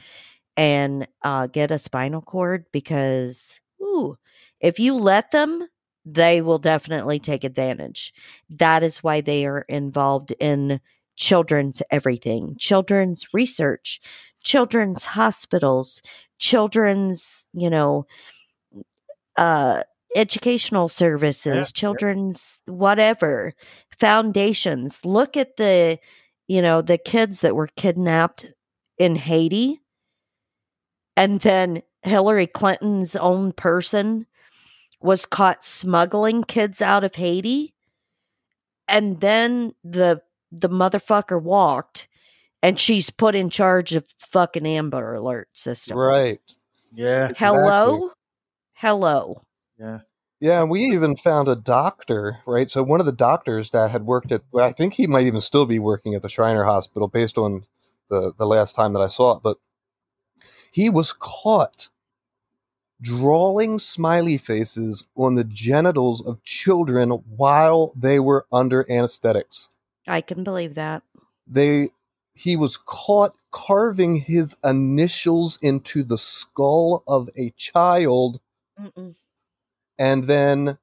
and uh, get a spinal cord because, ooh, if you let them, they will definitely take advantage. That is why they are involved in children's everything, children's research, children's hospitals, children's, you know, uh, educational services, yeah, children's whatever, foundations. Look at the, you know, the kids that were kidnapped in Haiti. And then Hillary Clinton's own person was caught smuggling kids out of Haiti. And then the the motherfucker walked and she's put in charge of fucking Amber Alert system. Right. Yeah. Hello? Exactly. Hello. Yeah. Yeah, and we even found a doctor, right? So one of the doctors that had worked at, well, I think he might even still be working at the Shriner Hospital based on the, the last time that I saw it, but he was caught drawing smiley faces on the genitals of children while they were under anesthetics. I can believe that. They he was caught carving his initials into the skull of a child Mm-mm and then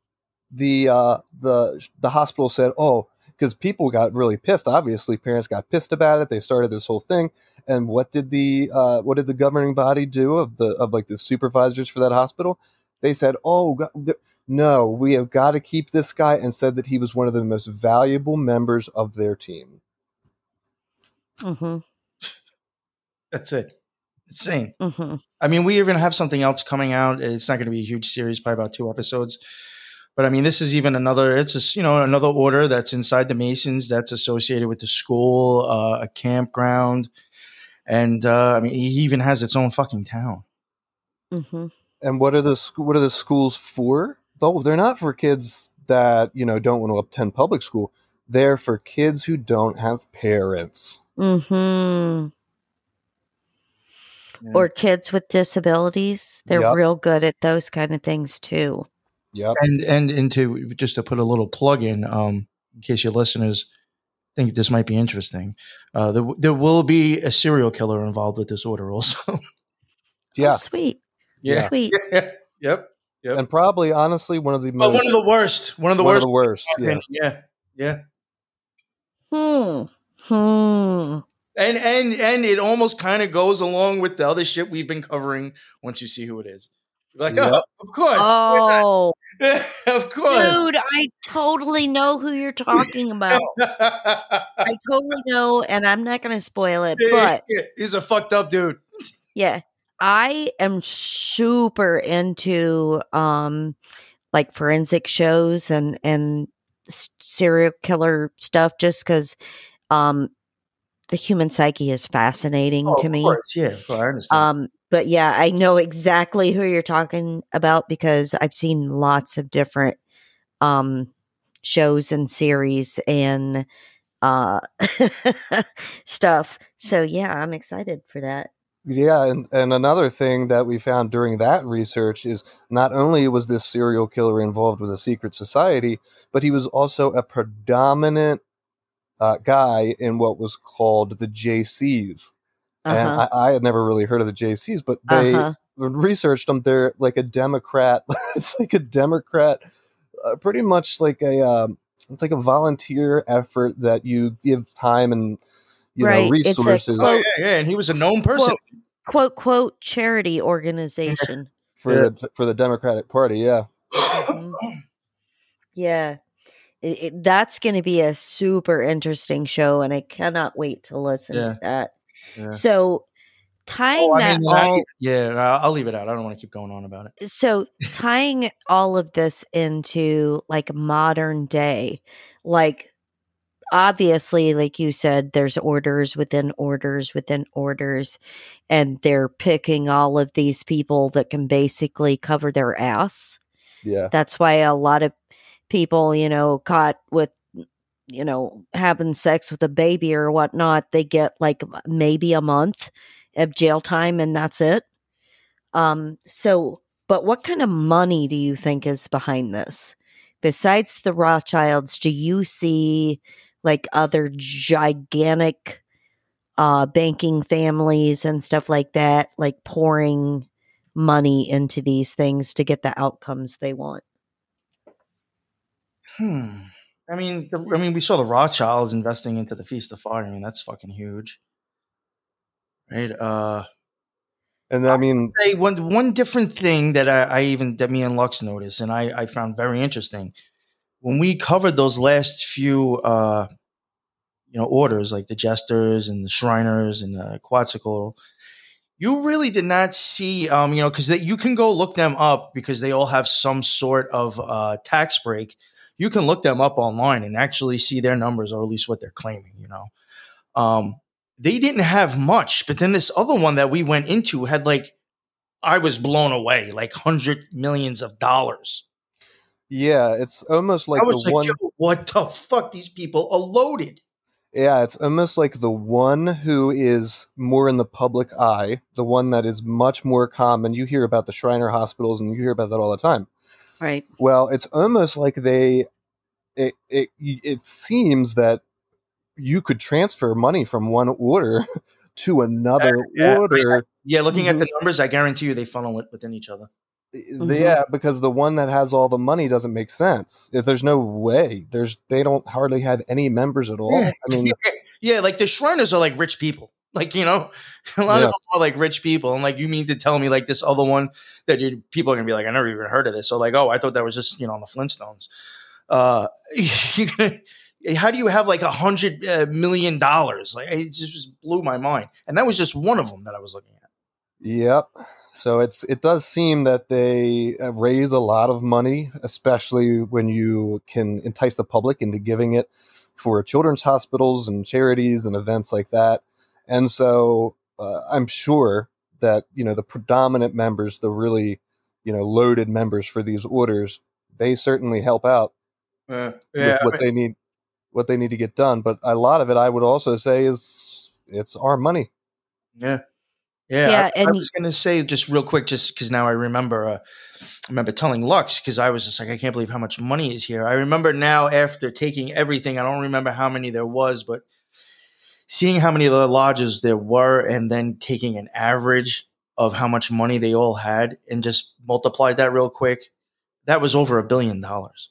the uh, the the hospital said, "Oh, because people got really pissed. Obviously, parents got pissed about it. They started this whole thing. And what did the uh, what did the governing body do of the of like the supervisors for that hospital? They said, "Oh, God, no, we have got to keep this guy," and said that he was one of the most valuable members of their team. Mm-hmm. That's it insane. Mm-hmm. I mean, we even have something else coming out. It's not going to be a huge series, probably about two episodes. But I mean, this is even another. It's a you know another order that's inside the Masons that's associated with the school, uh, a campground, and uh, I mean, he even has its own fucking town. Mm-hmm. And what are the what are the schools for? Though they're not for kids that you know don't want to attend public school. They're for kids who don't have parents. Hmm yeah. or kids with disabilities. They're yep. real good at those kind of things too. Yep. And and into just to put a little plug in, um, in case your listeners think this might be interesting, uh, there, there will be a serial killer involved with this order also. yeah. Oh, sweet. Yeah. Sweet. Yeah. Yep. Yep. And probably, honestly, one of the most, oh, one of the worst. One of the one worst. Of the worst. Yeah. Yeah. Yeah. Hmm. Hmm and and and it almost kind of goes along with the other shit we've been covering. Once you see who it is, You're like, yep. oh, of course, oh, of course, dude, I totally know who you're talking about. I totally know, and I'm not going to spoil it, but he's a fucked up dude. Yeah, I am super into um like forensic shows and and serial killer stuff just because um the human psyche is fascinating oh, to me. Course. Yeah, I understand. Um, but yeah, I know exactly who you're talking about because I've seen lots of different um, shows and series and uh, stuff. So yeah, I'm excited for that. Yeah, and, and another thing that we found during that research is not only was this serial killer involved with a secret society, but he was also a predominant uh, guy in what was called the JCs. uh-huh. and I, I, had never really heard of the JCs, but they uh-huh. researched them. They're like a Democrat. it's like a Democrat, uh, pretty much like a. Um, it's like a volunteer effort that you give time and you right. know resources. A, oh, yeah, yeah, and he was a known person. Quote, quote, quote charity organization for yeah. the for the Democratic Party. Yeah. Mm-hmm. yeah. It, it, that's going to be a super interesting show, and I cannot wait to listen yeah. to that. Yeah. So, oh, tying oh, that mean, all, I, yeah, I'll leave it out. I don't want to keep going on about it. So, tying all of this into like modern day, like obviously, like you said, there's orders within orders within orders, and they're picking all of these people that can basically cover their ass. Yeah. That's why a lot of people, you know, caught with, you know, having sex with a baby or whatnot, they get like maybe a month of jail time and that's it. Um, so, but what kind of money do you think is behind this? Besides the Rothschilds, do you see like other gigantic uh, banking families and stuff like that, like pouring money into these things to get the outcomes they want? Hmm. I mean, the, I mean, we saw the Rothschilds investing into the Feast of Fire. I mean, that's fucking huge, right? Uh, and I mean, one one different thing that I, I even that me and Lux noticed, and I, I found very interesting when we covered those last few, uh, you know, orders like the Jesters and the Shriners and the Quetzalcoatl you really did not see, um, you know, because you can go look them up because they all have some sort of uh, tax break you can look them up online and actually see their numbers, or at least what they're claiming. You know, um, they didn't have much, but then this other one that we went into had like, I was blown away, like hundred millions of dollars. Yeah, it's almost like the like, one. what the fuck? These people are loaded. Yeah, it's almost like the one who is more in the public eye, the one that is much more common. You hear about the Shriner hospitals and you hear about that all the time. Right. Well, it's almost like they it it it seems that you could transfer money from one order to another yeah, order. Yeah, looking mm-hmm. at the mm-hmm. numbers, I guarantee you they funnel it within each other. Mm-hmm. Yeah, because the one that has all the money doesn't make sense. If there's no way, there's they don't hardly have any members at all. Yeah. I mean, yeah, like the Shriners are like rich people. Like you know, a lot yeah. of them are like rich people, and like you mean to tell me like this other one that you, people are gonna be like, I never even heard of this. So like, oh, I thought that was just you know on the Flintstones. Uh, how do you have like a hundred uh, dollars? Like it just blew my mind, and that was just one of them that I was looking at. Yep. So it's it does seem that they uh, raise a lot of money, especially when you can entice the public into giving it for children's hospitals and charities and events like that. And so uh, I'm sure that you know the predominant members, the really you know loaded members for these orders, they certainly help out uh, yeah, with what I mean, they need, what they need to get done. But a lot of it, I would also say, is it's our money. Yeah. Yeah, yeah I, I was going to say just real quick, just because now I remember, uh, I remember telling Lux because I was just like, I can't believe how much money is here. I remember now after taking everything, I don't remember how many there was, but seeing how many of the lodges there were and then taking an average of how much money they all had and just multiplied that real quick, that was over a billion dollars.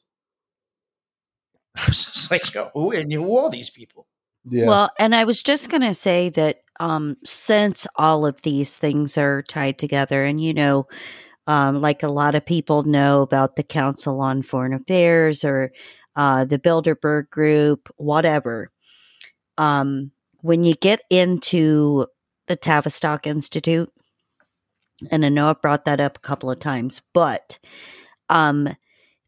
I was just like, who and who all these people? Yeah. Well, and I was just going to say that um, since all of these things are tied together, and you know, um, like a lot of people know about the Council on Foreign Affairs or uh, the Bilderberg Group, whatever. Um, when you get into the Tavistock Institute, and I know I've brought that up a couple of times, but um,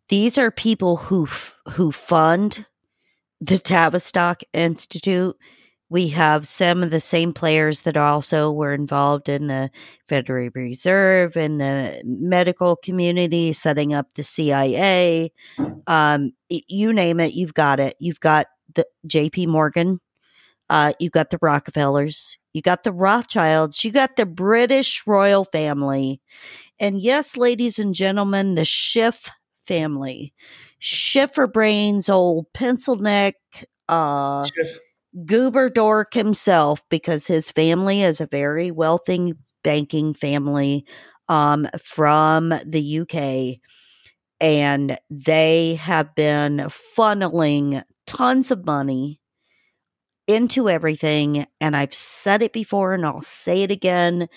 these are people who f- who fund the Tavistock Institute. We have some of the same players that also were involved in the Federal Reserve and the medical community, setting up the CIA. Um, you name it, you've got it. You've got the J.P. Morgan, uh, you got the Rockefellers, you got the Rothschilds, you got the British royal family. And yes, ladies and gentlemen, the Schiff family. Schifferbrains, old pencil neck, uh, Schiff. goober dork himself because his family is a very wealthy banking family um, from the UK. And they have been funneling tons of money into everything. And I've said it before and I'll say it again.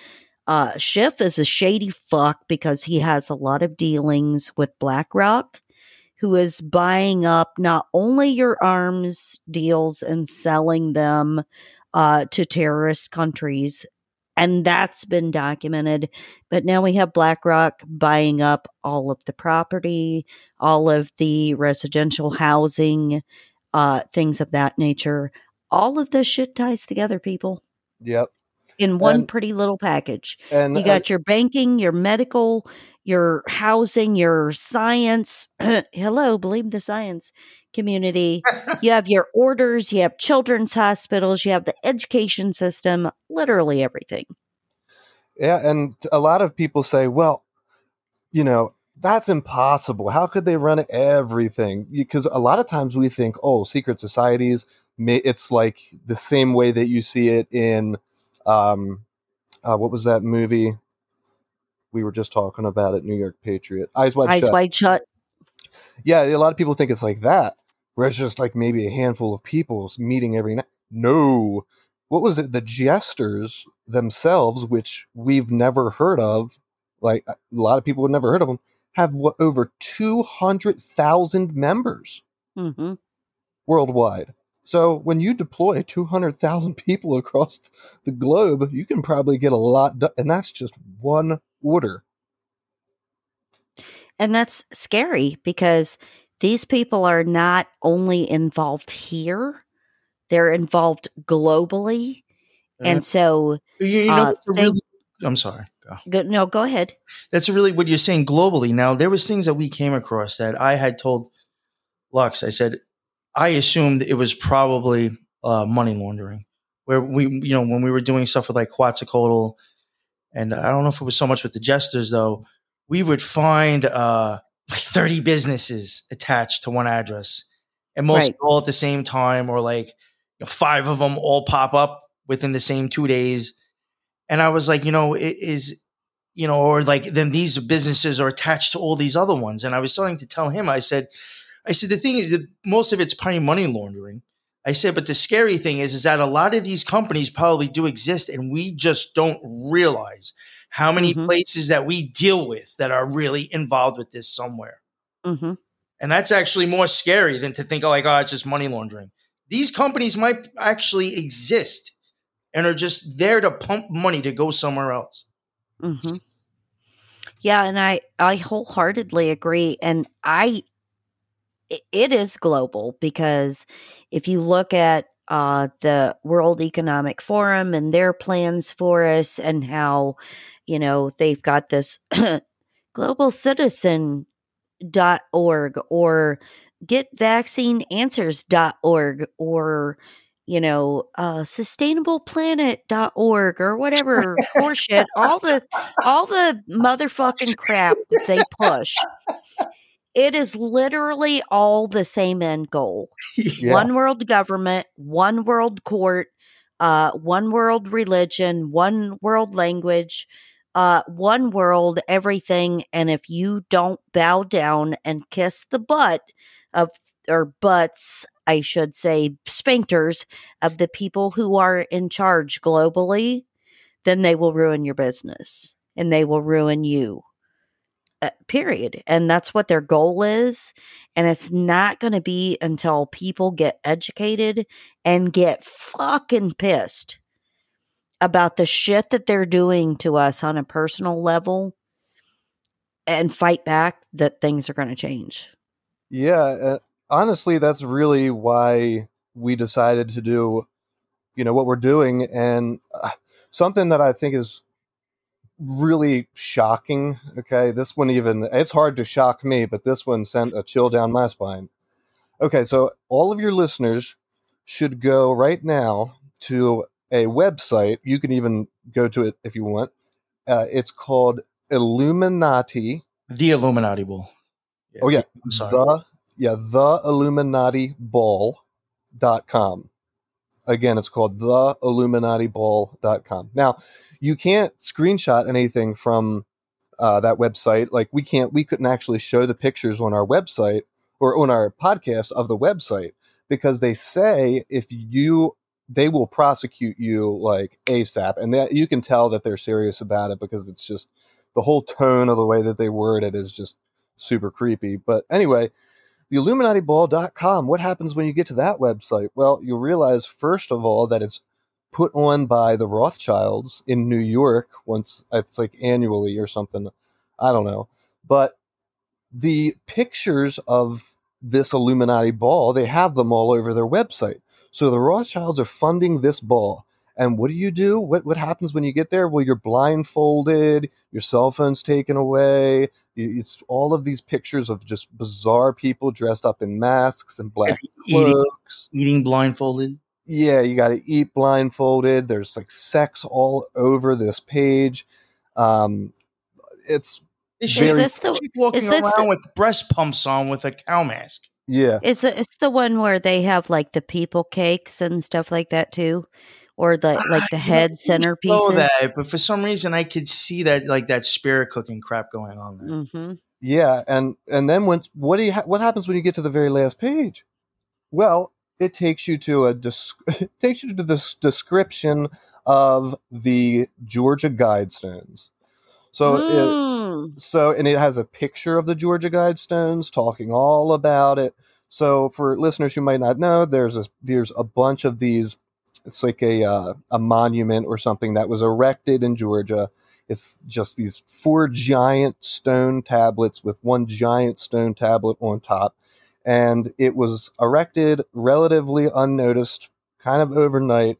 Uh, Schiff is a shady fuck because he has a lot of dealings with BlackRock who is buying up not only your arms deals and selling them uh, to terrorist countries, and that's been documented. But now we have BlackRock buying up all of the property, all of the residential housing, uh, things of that nature. All of this shit ties together, people. Yep. In one and, pretty little package. And you got uh, your banking, your medical, your housing, your science. Hello, believe the science community. you have your orders, you have children's hospitals, you have the education system, literally everything. Yeah, and a lot of people say, well, you know, that's impossible. How could they run everything? Because a lot of times we think, oh, secret societies, it's like the same way that you see it in, um, uh, what was that movie? we were just talking about it, New York Patriot. Eyes wide Eyes shut. wide shut. Yeah, a lot of people think it's like that, where it's just like maybe a handful of people meeting every night. No. What was it? The jesters themselves, which we've never heard of, like a lot of people have never heard of them, have what, over 200,000 members mm-hmm. worldwide. So when you deploy 200,000 people across the globe, you can probably get a lot done. And that's just one order. And that's scary because these people are not only involved here, they're involved globally. Uh, and so, you, you know, uh, they, really, I'm sorry. Go. no, go ahead. That's really what you're saying globally. Now, there was things that we came across that I had told Lux. I said, I assumed it was probably uh, money laundering, where we, you know, when we were doing stuff with like Quetzalcoatl and I don't know if it was so much with the jesters though. We would find uh, like 30 businesses attached to one address, and most right. all at the same time, or like you know, five of them all pop up within the same two days. And I was like, you know, it is, you know, or like then these businesses are attached to all these other ones. And I was starting to tell him, I said, I said the thing is, that most of it's probably money laundering. I said, but the scary thing is, is that a lot of these companies probably do exist, and we just don't realize how many mm-hmm. places that we deal with that are really involved with this somewhere. Mm-hmm. And that's actually more scary than to think, oh, like, oh, it's just money laundering. These companies might actually exist and are just there to pump money to go somewhere else. Mm-hmm. Yeah, and I I wholeheartedly agree, and I it is global because if you look at uh, the World Economic Forum and their plans for us and how, you know, they've got this global citizen dot org or getvaccineanswers.org or you know uh sustainableplanet.org or whatever horseshit all the all the motherfucking crap that they push it is literally all the same end goal yeah. one world government, one world court, uh, one world religion, one world language, uh, one world everything. And if you don't bow down and kiss the butt of, or butts, I should say, sphincters of the people who are in charge globally, then they will ruin your business and they will ruin you. Uh, period. And that's what their goal is. And it's not going to be until people get educated and get fucking pissed about the shit that they're doing to us on a personal level and fight back that things are going to change. Yeah. Uh, honestly, that's really why we decided to do, you know, what we're doing. And uh, something that I think is really shocking. Okay, this one even it's hard to shock me, but this one sent a chill down my spine. Okay, so all of your listeners should go right now to a website. You can even go to it if you want. Uh, it's called Illuminati. The Illuminati Ball. Yeah, oh yeah, the yeah the Illuminati Ball dot com. again, it's called theilluminatiball.com. Now, you can't screenshot anything from uh, that website. Like we can't, we couldn't actually show the pictures on our website or on our podcast of the website because they say if you they will prosecute you like ASAP, and that you can tell that they're serious about it because it's just the whole tone of the way that they word it is just super creepy. But anyway, the IlluminatiBall.com. What happens when you get to that website? Well, you'll realize first of all that it's put on by the Rothschilds in New York once it's like annually or something. I don't know, but the pictures of this Illuminati ball, they have them all over their website. So the Rothschilds are funding this ball. And what do you do? What what happens when you get there? Well, you're blindfolded, your cell phone's taken away. It's all of these pictures of just bizarre people dressed up in masks and black cloaks, eating, eating blindfolded. Yeah, you got to eat blindfolded. There's like sex all over this page. Um, it's is very, this the, walking is this around the, with breast pumps on with a cow mask. Yeah. Is it it's the one where they have like the people cakes and stuff like that too? Or the like the head centerpieces? That, but for some reason I could see that like that spirit cooking crap going on there. Mm-hmm. Yeah, and and then when what do you ha- what happens when you get to the very last page? Well, it takes you to a takes you to this description of the Georgia Guidestones. So mm. it, so and it has a picture of the Georgia Guidestones talking all about it. So for listeners who might not know, there's a there's a bunch of these. It's like a uh, a monument or something that was erected in Georgia. It's just these four giant stone tablets with one giant stone tablet on top, and it was erected relatively unnoticed, kind of overnight.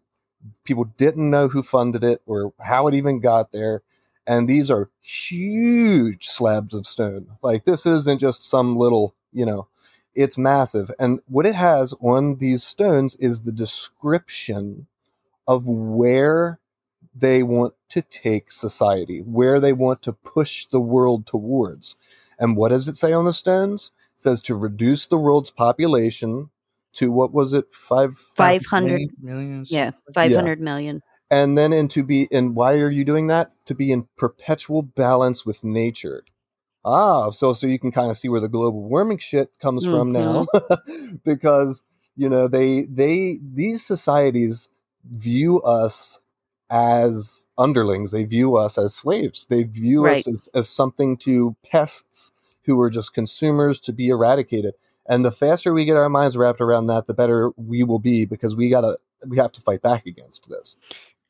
People didn't know who funded it or how it even got there and these are huge slabs of stone. Like this isn't just some little, you know, it's massive. And what it has on these stones is the description of where they want to take society, where they want to push the world towards. And what does it say on the stones? It says to reduce the world's population to what was it? Five five hundred million. Yeah, five hundred yeah. million and then and to be and why are you doing that to be in perpetual balance with nature ah so so you can kind of see where the global warming shit comes mm-hmm. from now because you know they they these societies view us as underlings they view us as slaves they view right. us as, as something to pests who are just consumers to be eradicated and the faster we get our minds wrapped around that the better we will be because we gotta we have to fight back against this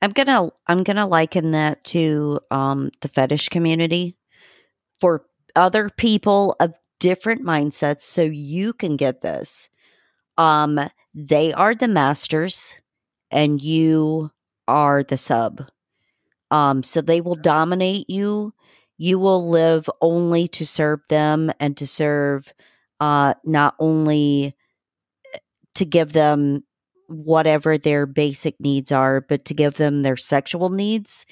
I'm gonna I'm gonna liken that to um, the fetish community for other people of different mindsets, so you can get this. Um, they are the masters, and you are the sub. Um, so they will dominate you. You will live only to serve them and to serve, uh, not only eh, to give them whatever their basic needs are, but to give them their sexual needs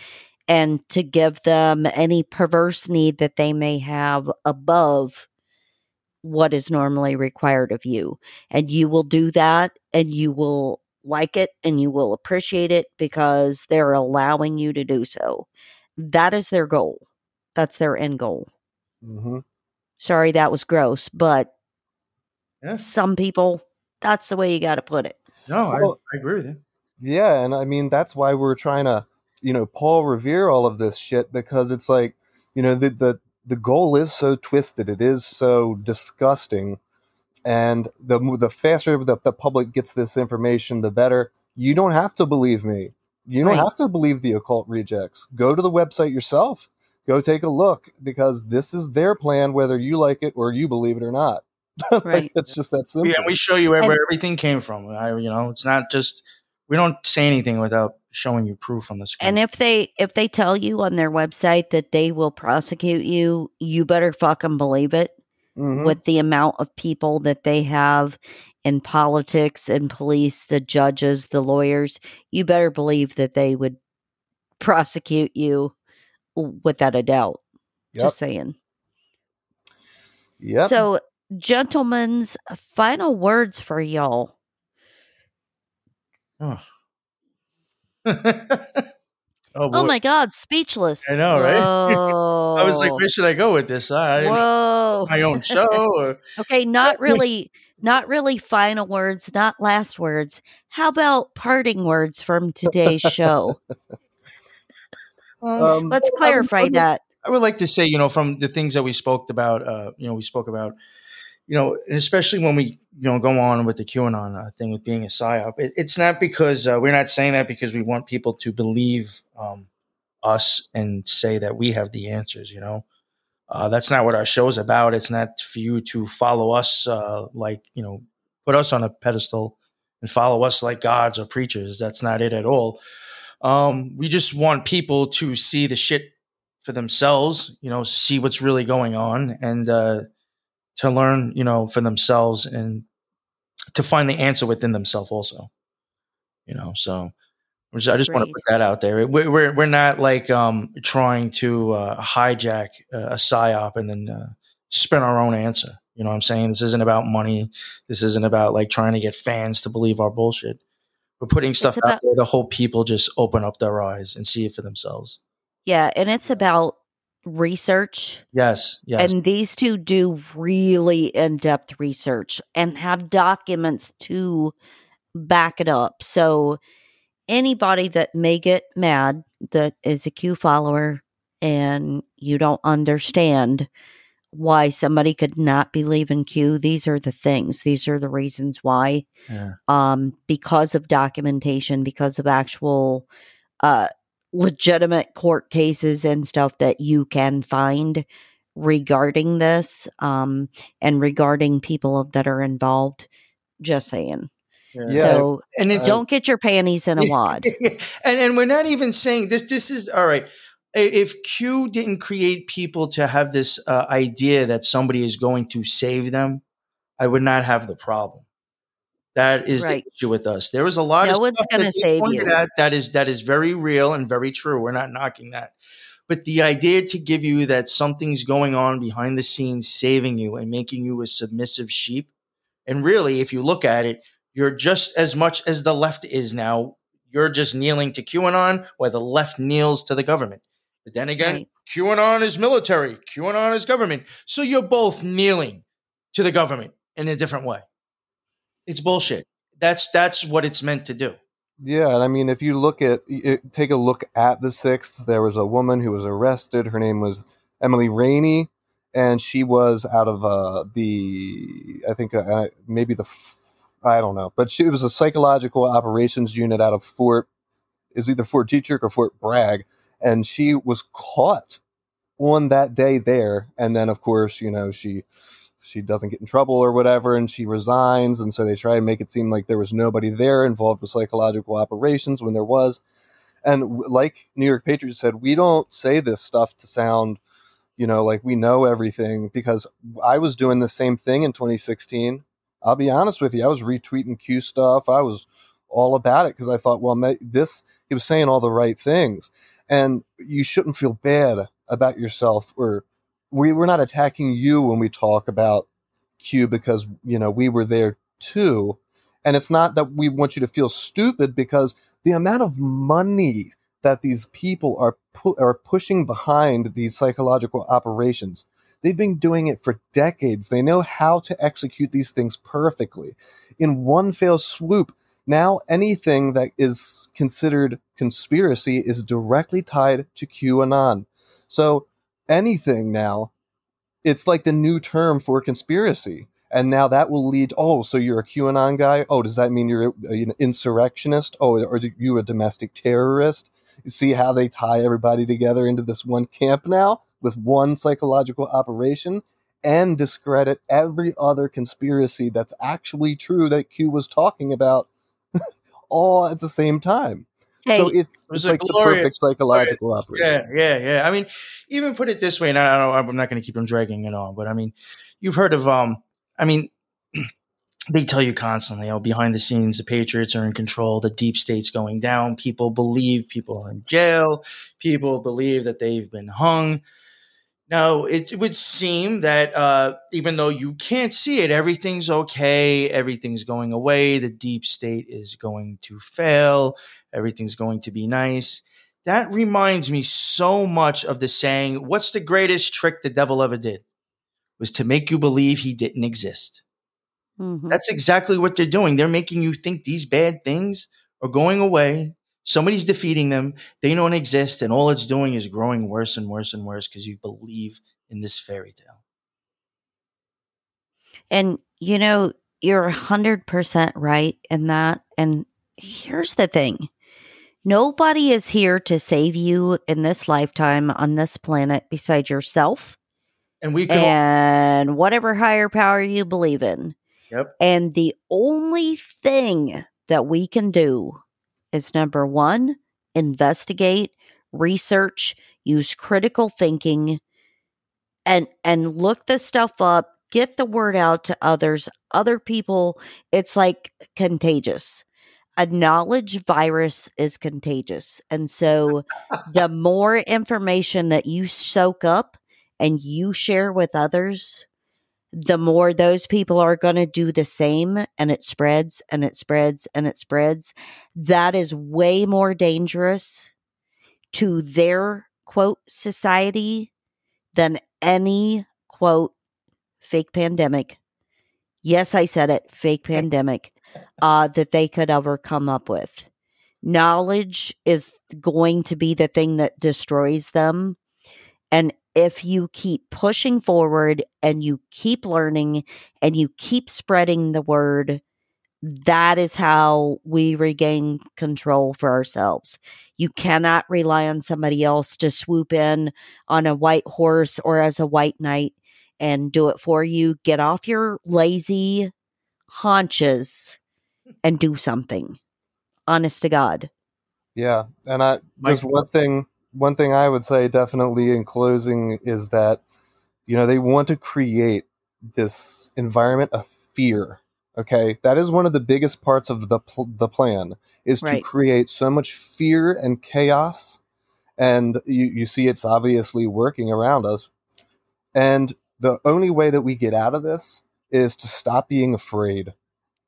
and to give them any perverse need that they may have above what is normally required of you. And you will do that and you will like it and you will appreciate it because they're allowing you to do so. That is their goal. That's their end goal. Mm-hmm. Sorry, that was gross, but yeah. some people, that's the way you got to put it. No, well, I, I agree with you. Yeah, and I mean that's why we're trying to, you know, Paul revere all of this shit because it's like, you know, the the the goal is so twisted, it is so disgusting, and the the faster the, the public gets this information, the better. You don't have to believe me. You don't right. have to believe the occult rejects. Go to the website yourself. Go take a look because this is their plan, whether you like it or you believe it or not. Right. it's just that simple. Yeah, we show you where, and, where everything came from. I, you know, it's not just we don't say anything without showing you proof on the screen. And if they if they tell you on their website that they will prosecute you, you better fucking believe it. Mm-hmm. With the amount of people that they have in politics and police, the judges, the lawyers, you better believe that they would prosecute you without a doubt. Yep. Just saying. Yeah. So gentlemen's final words for y'all. Oh. oh, oh, my God, speechless. I know, right? I was like, where should I go with this? I Whoa. my own show. Or... okay, not really, not really final words, not last words. How about parting words from today's show? Um, Let's clarify that. I would like to say, you know, from the things that we spoke about, uh, you know, we spoke about, you know, especially when we, you know, go on with the QAnon uh, thing with being a psyop. It, it's not because uh, we're not saying that because we want people to believe um, us and say that we have the answers. You know, uh, that's not what our show's about. It's not for you to follow us, uh, like you know, put us on a pedestal and follow us like gods or preachers. That's not it at all. Um, we just want people to see the shit for themselves, you know, see what's really going on and uh, to learn, you know, for themselves and to find the answer within themselves also. You know, so I just want to put that out there. We're we're, we're not like um, trying to uh, hijack a psyop and then uh, spin our own answer. You know what I'm saying? This isn't about money. This isn't about like trying to get fans to believe our bullshit. We're putting stuff about- out there to hope people just open up their eyes and see it for themselves. Yeah, and it's about research. Yes, yes. And these two do really in depth research and have documents to back it up. So anybody that may get mad that is a Q follower and you don't understand why somebody could not believe in Q, these are the things. These are the reasons why. Yeah. Um, because of documentation, because of actual uh legitimate court cases and stuff that you can find regarding this um, and regarding people that are involved. Just saying. Yeah. So and it's, don't get your panties in a wad. and and we're not even saying this. This is all right. If Q didn't create people to have this uh, idea that somebody is going to save them, I would not have the problem. That is right. the issue with us. There is a lot no of one's going to save you. At that is that is very real and very true. We're not knocking that. But the idea to give you that something's going on behind the scenes saving you and making you a submissive sheep. And really, if you look at it, you're just as much as the left is now. You're just kneeling to QAnon, where the left kneels to the government. But then again, right. QAnon is military, QAnon is government. So you're both kneeling to the government in a different way. It's bullshit. That's that's what it's meant to do. Yeah, and I mean, if you look at take a look at the sixth, there was a woman who was arrested. Her name was Emily Rainey, and she was out of uh, the I think uh, maybe the I don't know, but she was a psychological operations unit out of Fort is either Fort Detrick or Fort Bragg, and she was caught on that day there, and then of course you know she she doesn't get in trouble or whatever and she resigns. And so they try and make it seem like there was nobody there involved with psychological operations when there was. And like new york patriots said we don't say this stuff to sound you know like we know everything because i was doing the same thing in 2016 i'll be honest with you i was retweeting q stuff. I was all about it because i thought well this he was saying all the right things and you shouldn't feel bad about yourself or we we're not attacking you when we talk about Q because you know we were there too, and it's not that we want you to feel stupid because the amount of money that these people are pu- are pushing behind these psychological operations. They've been doing it for decades. They know how to execute these things perfectly. In one fell swoop, now anything that is considered conspiracy is directly tied to QAnon. So anything now, it's like the new term for conspiracy. And now that will lead. Oh, so you're a QAnon guy? Oh, does that mean you're an insurrectionist? Oh, are you a domestic terrorist? See how they tie everybody together into this one camp now with one psychological operation and discredit every other conspiracy that's actually true that Q was talking about all at the same time. Hey, so it's, it's like glorious, the perfect psychological operation. Yeah, yeah, yeah. I mean, even put it this way, and I don't, I'm not going to keep them dragging it on, but I mean, you've heard of, um, I mean, they tell you constantly, oh, behind the scenes, the Patriots are in control, the deep state's going down. People believe people are in jail. People believe that they've been hung. Now, it, it would seem that uh, even though you can't see it, everything's okay, everything's going away, the deep state is going to fail, everything's going to be nice. That reminds me so much of the saying, What's the greatest trick the devil ever did? Was to make you believe he didn't exist. Mm-hmm. That's exactly what they're doing. They're making you think these bad things are going away. Somebody's defeating them. They don't exist. And all it's doing is growing worse and worse and worse because you believe in this fairy tale. And, you know, you're 100% right in that. And here's the thing nobody is here to save you in this lifetime on this planet besides yourself. And we can and all- whatever higher power you believe in. Yep. And the only thing that we can do is number one, investigate, research, use critical thinking, and and look this stuff up, get the word out to others, other people. It's like contagious. A knowledge virus is contagious. And so the more information that you soak up and you share with others, the more those people are going to do the same and it spreads and it spreads and it spreads. That is way more dangerous to their quote society than any quote fake pandemic. Yes, I said it, fake pandemic uh, that they could ever come up with. Knowledge is going to be the thing that destroys them. And if you keep pushing forward and you keep learning and you keep spreading the word, that is how we regain control for ourselves. You cannot rely on somebody else to swoop in on a white horse or as a white knight and do it for you. Get off your lazy haunches and do something. Honest to God. Yeah. And I there's one thing one thing I would say definitely in closing is that you know they want to create this environment of fear. Okay, that is one of the biggest parts of the pl- the plan is right. to create so much fear and chaos, and you you see it's obviously working around us. And the only way that we get out of this is to stop being afraid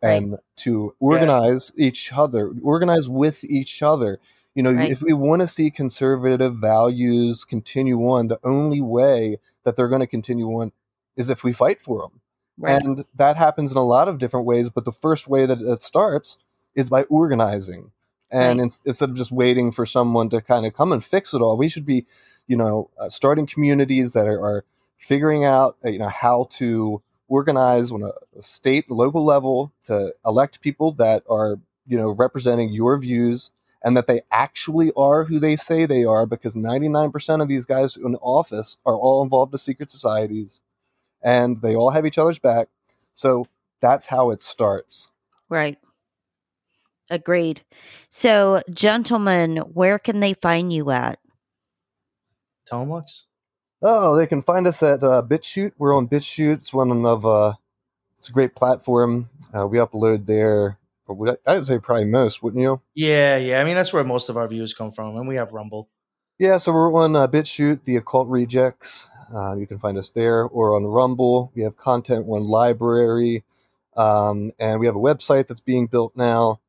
and to organize yeah. each other, organize with each other you know, right. if we want to see conservative values continue on, the only way that they're going to continue on is if we fight for them. Right. And that happens in a lot of different ways. But the first way that it starts is by organizing. And right. in, instead of just waiting for someone to kind of come and fix it all, we should be, you know, uh, starting communities that are, are figuring out, uh, you know, how to organize on a, a state, local level to elect people that are, you know, representing your views and that they actually are who they say they are because 99% of these guys in office are all involved in secret societies and they all have each other's back. So that's how it starts. Right. Agreed. So, gentlemen, where can they find you at? Tell them, Lux. Oh, they can find us at uh, BitChute. We're on BitChute. It's one of uh, it's a great platform. Uh, we upload there would I, would say probably most, wouldn't you? Yeah, yeah. I mean, that's where most of our views come from, and we have Rumble. Yeah, so we're on uh, BitChute, the Occult Rejects. Uh, you can find us there, or on Rumble. We have content one library, um, and we have a website that's being built now.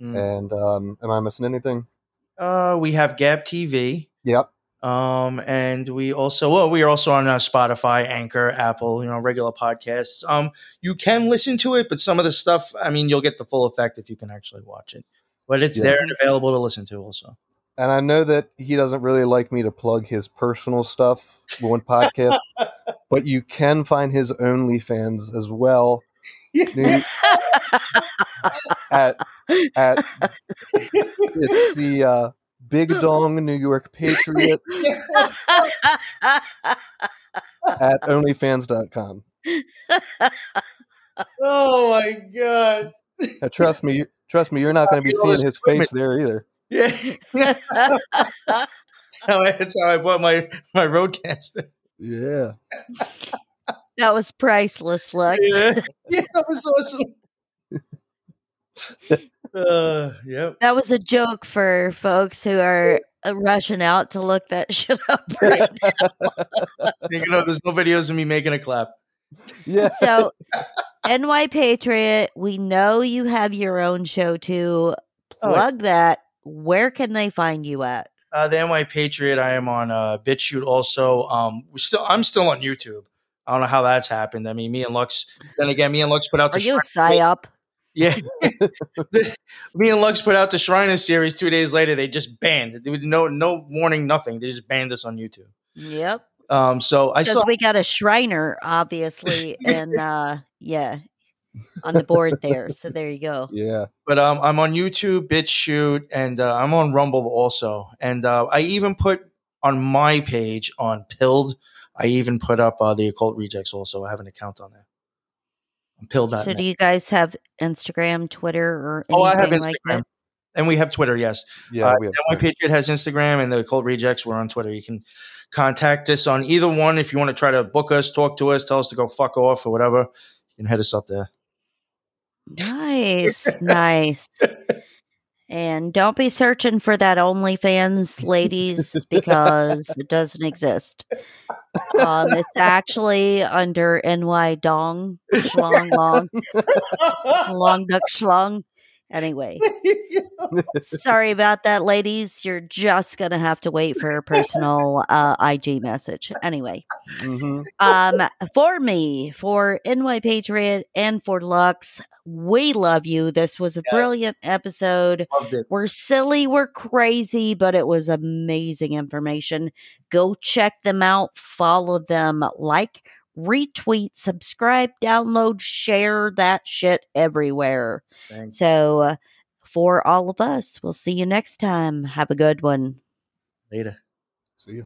Mm. And um, am I missing anything? Uh, we have Gab TV. Yep. Um, and we also, well, we are also on uh, Spotify, Anchor, Apple, you know, regular podcasts. Um, you can listen to it, but some of the stuff, I mean, you'll get the full effect if you can actually watch it. But it's yeah. there and available to listen to also. And I know that he doesn't really like me to plug his personal stuff one podcast, but you can find his OnlyFans as well. Yeah. at at it's the uh, Big Dong New York Patriot at onlyfans.com. Oh my god. Now, trust me, trust me, you're not going to be seeing his face there either. Yeah. that's, how I, that's how I bought my my RODECaster. Yeah. That was priceless, Lux. Yeah, yeah that was awesome. Uh, yep. That was a joke for folks who are uh, rushing out to look that shit up right now. you know, there's no videos of me making a clap. Yeah. So, NY Patriot, we know you have your own show too. Oh, Plug that. Where can they find you at? Uh, the NY Patriot. I am on uh, BitChute also. Um, we're still, I'm still on YouTube. I don't know how that's happened. I mean, me and Lux. Then again, me and Lux put out. Are the you a Shrine- psyop? Yeah, The- me and Lux put out the Shriner series. Two days later, they just banned. There was no no warning, nothing. They just banned us on YouTube. Yep. Um, so I Because saw. we got a Shriner, obviously, and uh, yeah, on the board there. So there you go. Yeah. But um, I'm on YouTube, BitChute, and uh, I'm on Rumble also. And uh, I even put on my page on Pilled. I even put up uh, the Occult Rejects also. I have an account on there. On Pilled.net. So do you guys have Instagram, Twitter, or oh, I have anything Instagram. like that? and we have Twitter, yes. Yeah. Uh, we NY Patriot has Instagram, and the Occult Rejects, we're on Twitter. You can contact us on either one if you want to try to book us, talk to us, tell us to go fuck off or whatever. You can hit us up there. Nice, nice. And don't be searching for that OnlyFans, ladies, because it doesn't exist. Um, it's actually under NY Dong Schlong Long Long Duck Schlong. Anyway, sorry about that, ladies. You're just gonna have to wait for a personal uh, IG message. Anyway, hmm um for me for ny patriot and for lux we love you. This was a Yes. brilliant episode. Loved it. we're silly we're crazy but it was amazing information. Go check them out. Follow them. Like retweet subscribe download share that shit everywhere Thanks. so uh, for all of us we'll see you next time have a good one Later. See you.